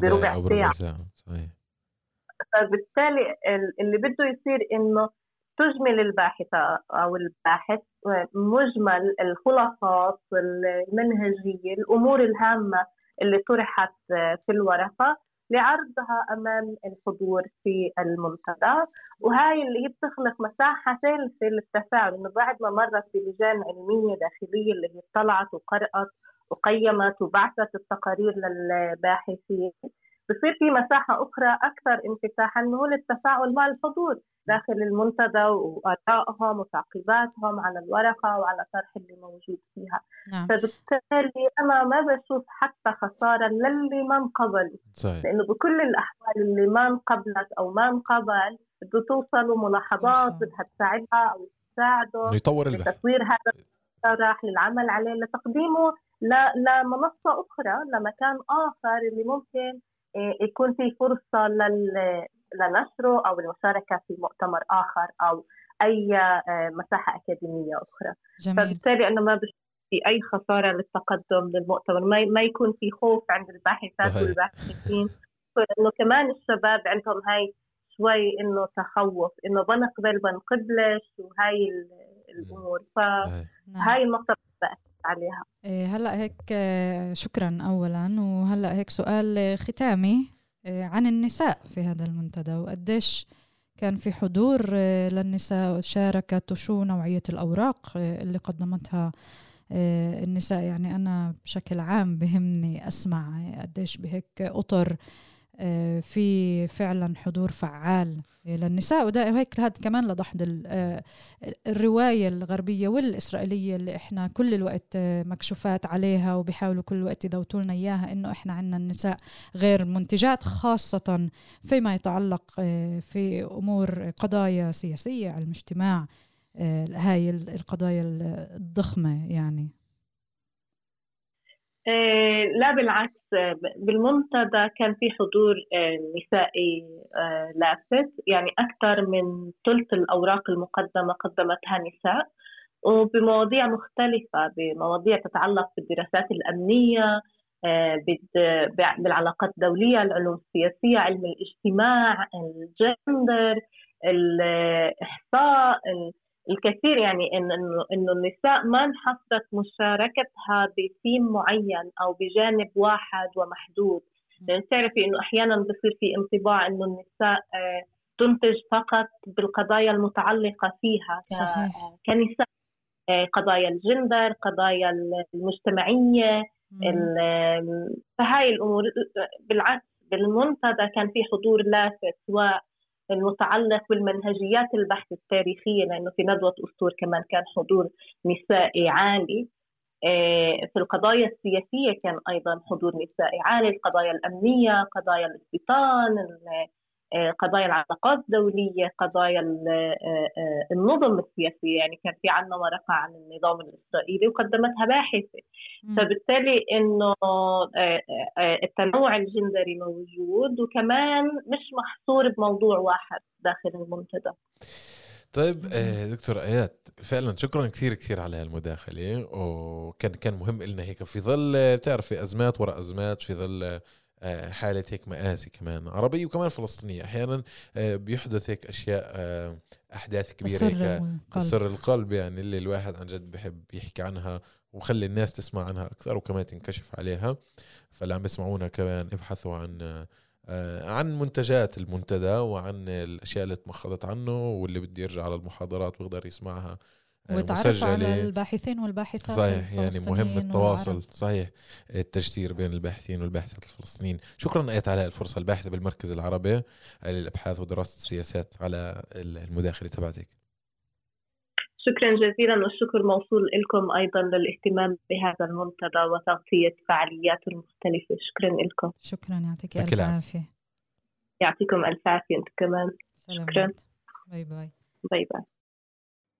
بربع ساعة, ساعة. صحيح. فبالتالي اللي بده يصير إنه تجمل الباحثة أو الباحث مجمل الخلاصات المنهجية الأمور الهامة اللي طرحت في الورقة لعرضها أمام الحضور في المنتدى. وهاي اللي هي بتخلق مساحة ثالثة للتفاعل. إنه بعد ما مرت بلجان علمية داخلية اللي هي طلعت وقرأت وقيمت وبعثت التقارير للباحثين بصير في مساحة أخرى أكثر انفتاحا هو للتفاعل مع الحضور داخل المنتدى وآرائهم وتعقيباتهم على الورقة وعلى طرح اللي موجود فيها نعم. فبالتالي أنا ما بشوف حتى خسارة للي ما انقبل صحيح. لأنه بكل الأحوال اللي ما انقبلت أو ما انقبل بده توصلوا ملاحظات صح. بدها تساعدها أو تساعده يطور لتطوير هذا المقترح للعمل عليه لتقديمه ل- لمنصة أخرى لمكان آخر اللي ممكن يكون في فرصة لنشره أو المشاركة في مؤتمر آخر أو أي آه، مساحة أكاديمية أخرى. جميل. فبالتالي أنا ما بشوف في أي خسارة للتقدم للمؤتمر. ما, ما يكون في خوف عند الباحثات. والباحثين. إنه كمان الشباب عندهم هاي شوي إنه تخوف إنه بنقبل بنقبلش وهاي ال- الأمور. فهاي صحيح. عليها. إيه، هلأ هيك آه، شكرا اولا. وهلأ هيك سؤال ختامي آه، عن النساء في هذا المنتدى. وقديش كان في حضور آه، للنساء شاركت وشو نوعية الأوراق اللي قدمتها النساء. يعني أنا بشكل عام بهمني أسمع قديش بهيك أطر في فعلا حضور فعال للنساء. وده وهيك هذا كمان لدحض آه، الرواية الغربية والإسرائيلية اللي إحنا كل الوقت آه، مكشوفات عليها وبيحاولوا كل الوقت يذوتوا لنا إياها إنه إحنا عندنا النساء غير منتجات خاصة فيما يتعلق في أمور قضايا سياسية على المجتمع هاي القضايا الضخمة يعني. آه، لا بالعكس بالمنتدى كان في حضور آه، نسائي آه، لافت يعني أكثر من ثلث الأوراق المقدمة قدمتها نساء وبمواضيع مختلفة بمواضيع تتعلق بالدراسات الأمنية بالعلاقات الدولية العلوم السياسية علم الاجتماع الجندر الإحصاء الكثير يعني إن إنه إنه النساء ما انحصرت مشاركتها بثيم معين أو بجانب واحد ومحدود. لأن تعرفي إنه أحيانا بصير في انطباع إنه النساء آه، تنتج فقط بالقضايا المتعلقة فيها صحيح. كنساء آه، قضايا الجندر قضايا المجتمعية فهاي الأمور. بالعكس بالمنتدى كان في حضور لافت سواء المتعلق بالمنهجيات البحث التاريخية لأنه في ندوة أسطور كمان كان حضور نسائي عالي. آه، في القضايا السياسية كان أيضا حضور نسائي عالي القضايا الأمنية قضايا الاستيطان قضايا العلاقات الدولية قضايا آه، آه، النظم السياسية يعني كان في عندنا ورقة عن النظام الإسرائيلي وقدمتها باحثة. فبالتالي إنه التنوع الجندري موجود وكمان مش محصور بموضوع واحد داخل المنتدى. طيب دكتور آيات فعلا شكرا كثير كثير على هالمداخله وكان كان مهم لنا هيك. في ظل بتعرفي أزمات وراء أزمات في ظل آه، حالة هيك مآسي كمان. عربية وكمان فلسطينية. أحيانا آه، بيحدث هيك أشياء آه، أحداث كبيرة هيك تسر القلب. يعني اللي الواحد عن جد بحب يحكي عنها وخلي الناس تسمع عنها أكثر وكمان تنكشف عليها. فاللي عم يسمعونا كمان ابحثوا عن عن منتجات المنتدى وعن الأشياء اللي تمخضت عنه واللي بده يرجع على المحاضرات ويقدر يسمعها. وتعرف على الباحثين والباحثات صحيح يعني مهم التواصل. والعرب. صحيح التجسير بين الباحثين والباحثات الفلسطينيين. شكرا أيت على الفرصة الباحثة بالمركز العربي للأبحاث ودراسة السياسات على المداخلة تبعتك. شكرا جزيلا والشكر موصول لكم أيضا للاهتمام بهذا المنتدى وتغطية فعالياته المختلفة. شكرا لكم شكرا يعطيك ألف عافية. يعطيكم ألف عافية أنتم كمان. شكرا. bye bye. bye bye.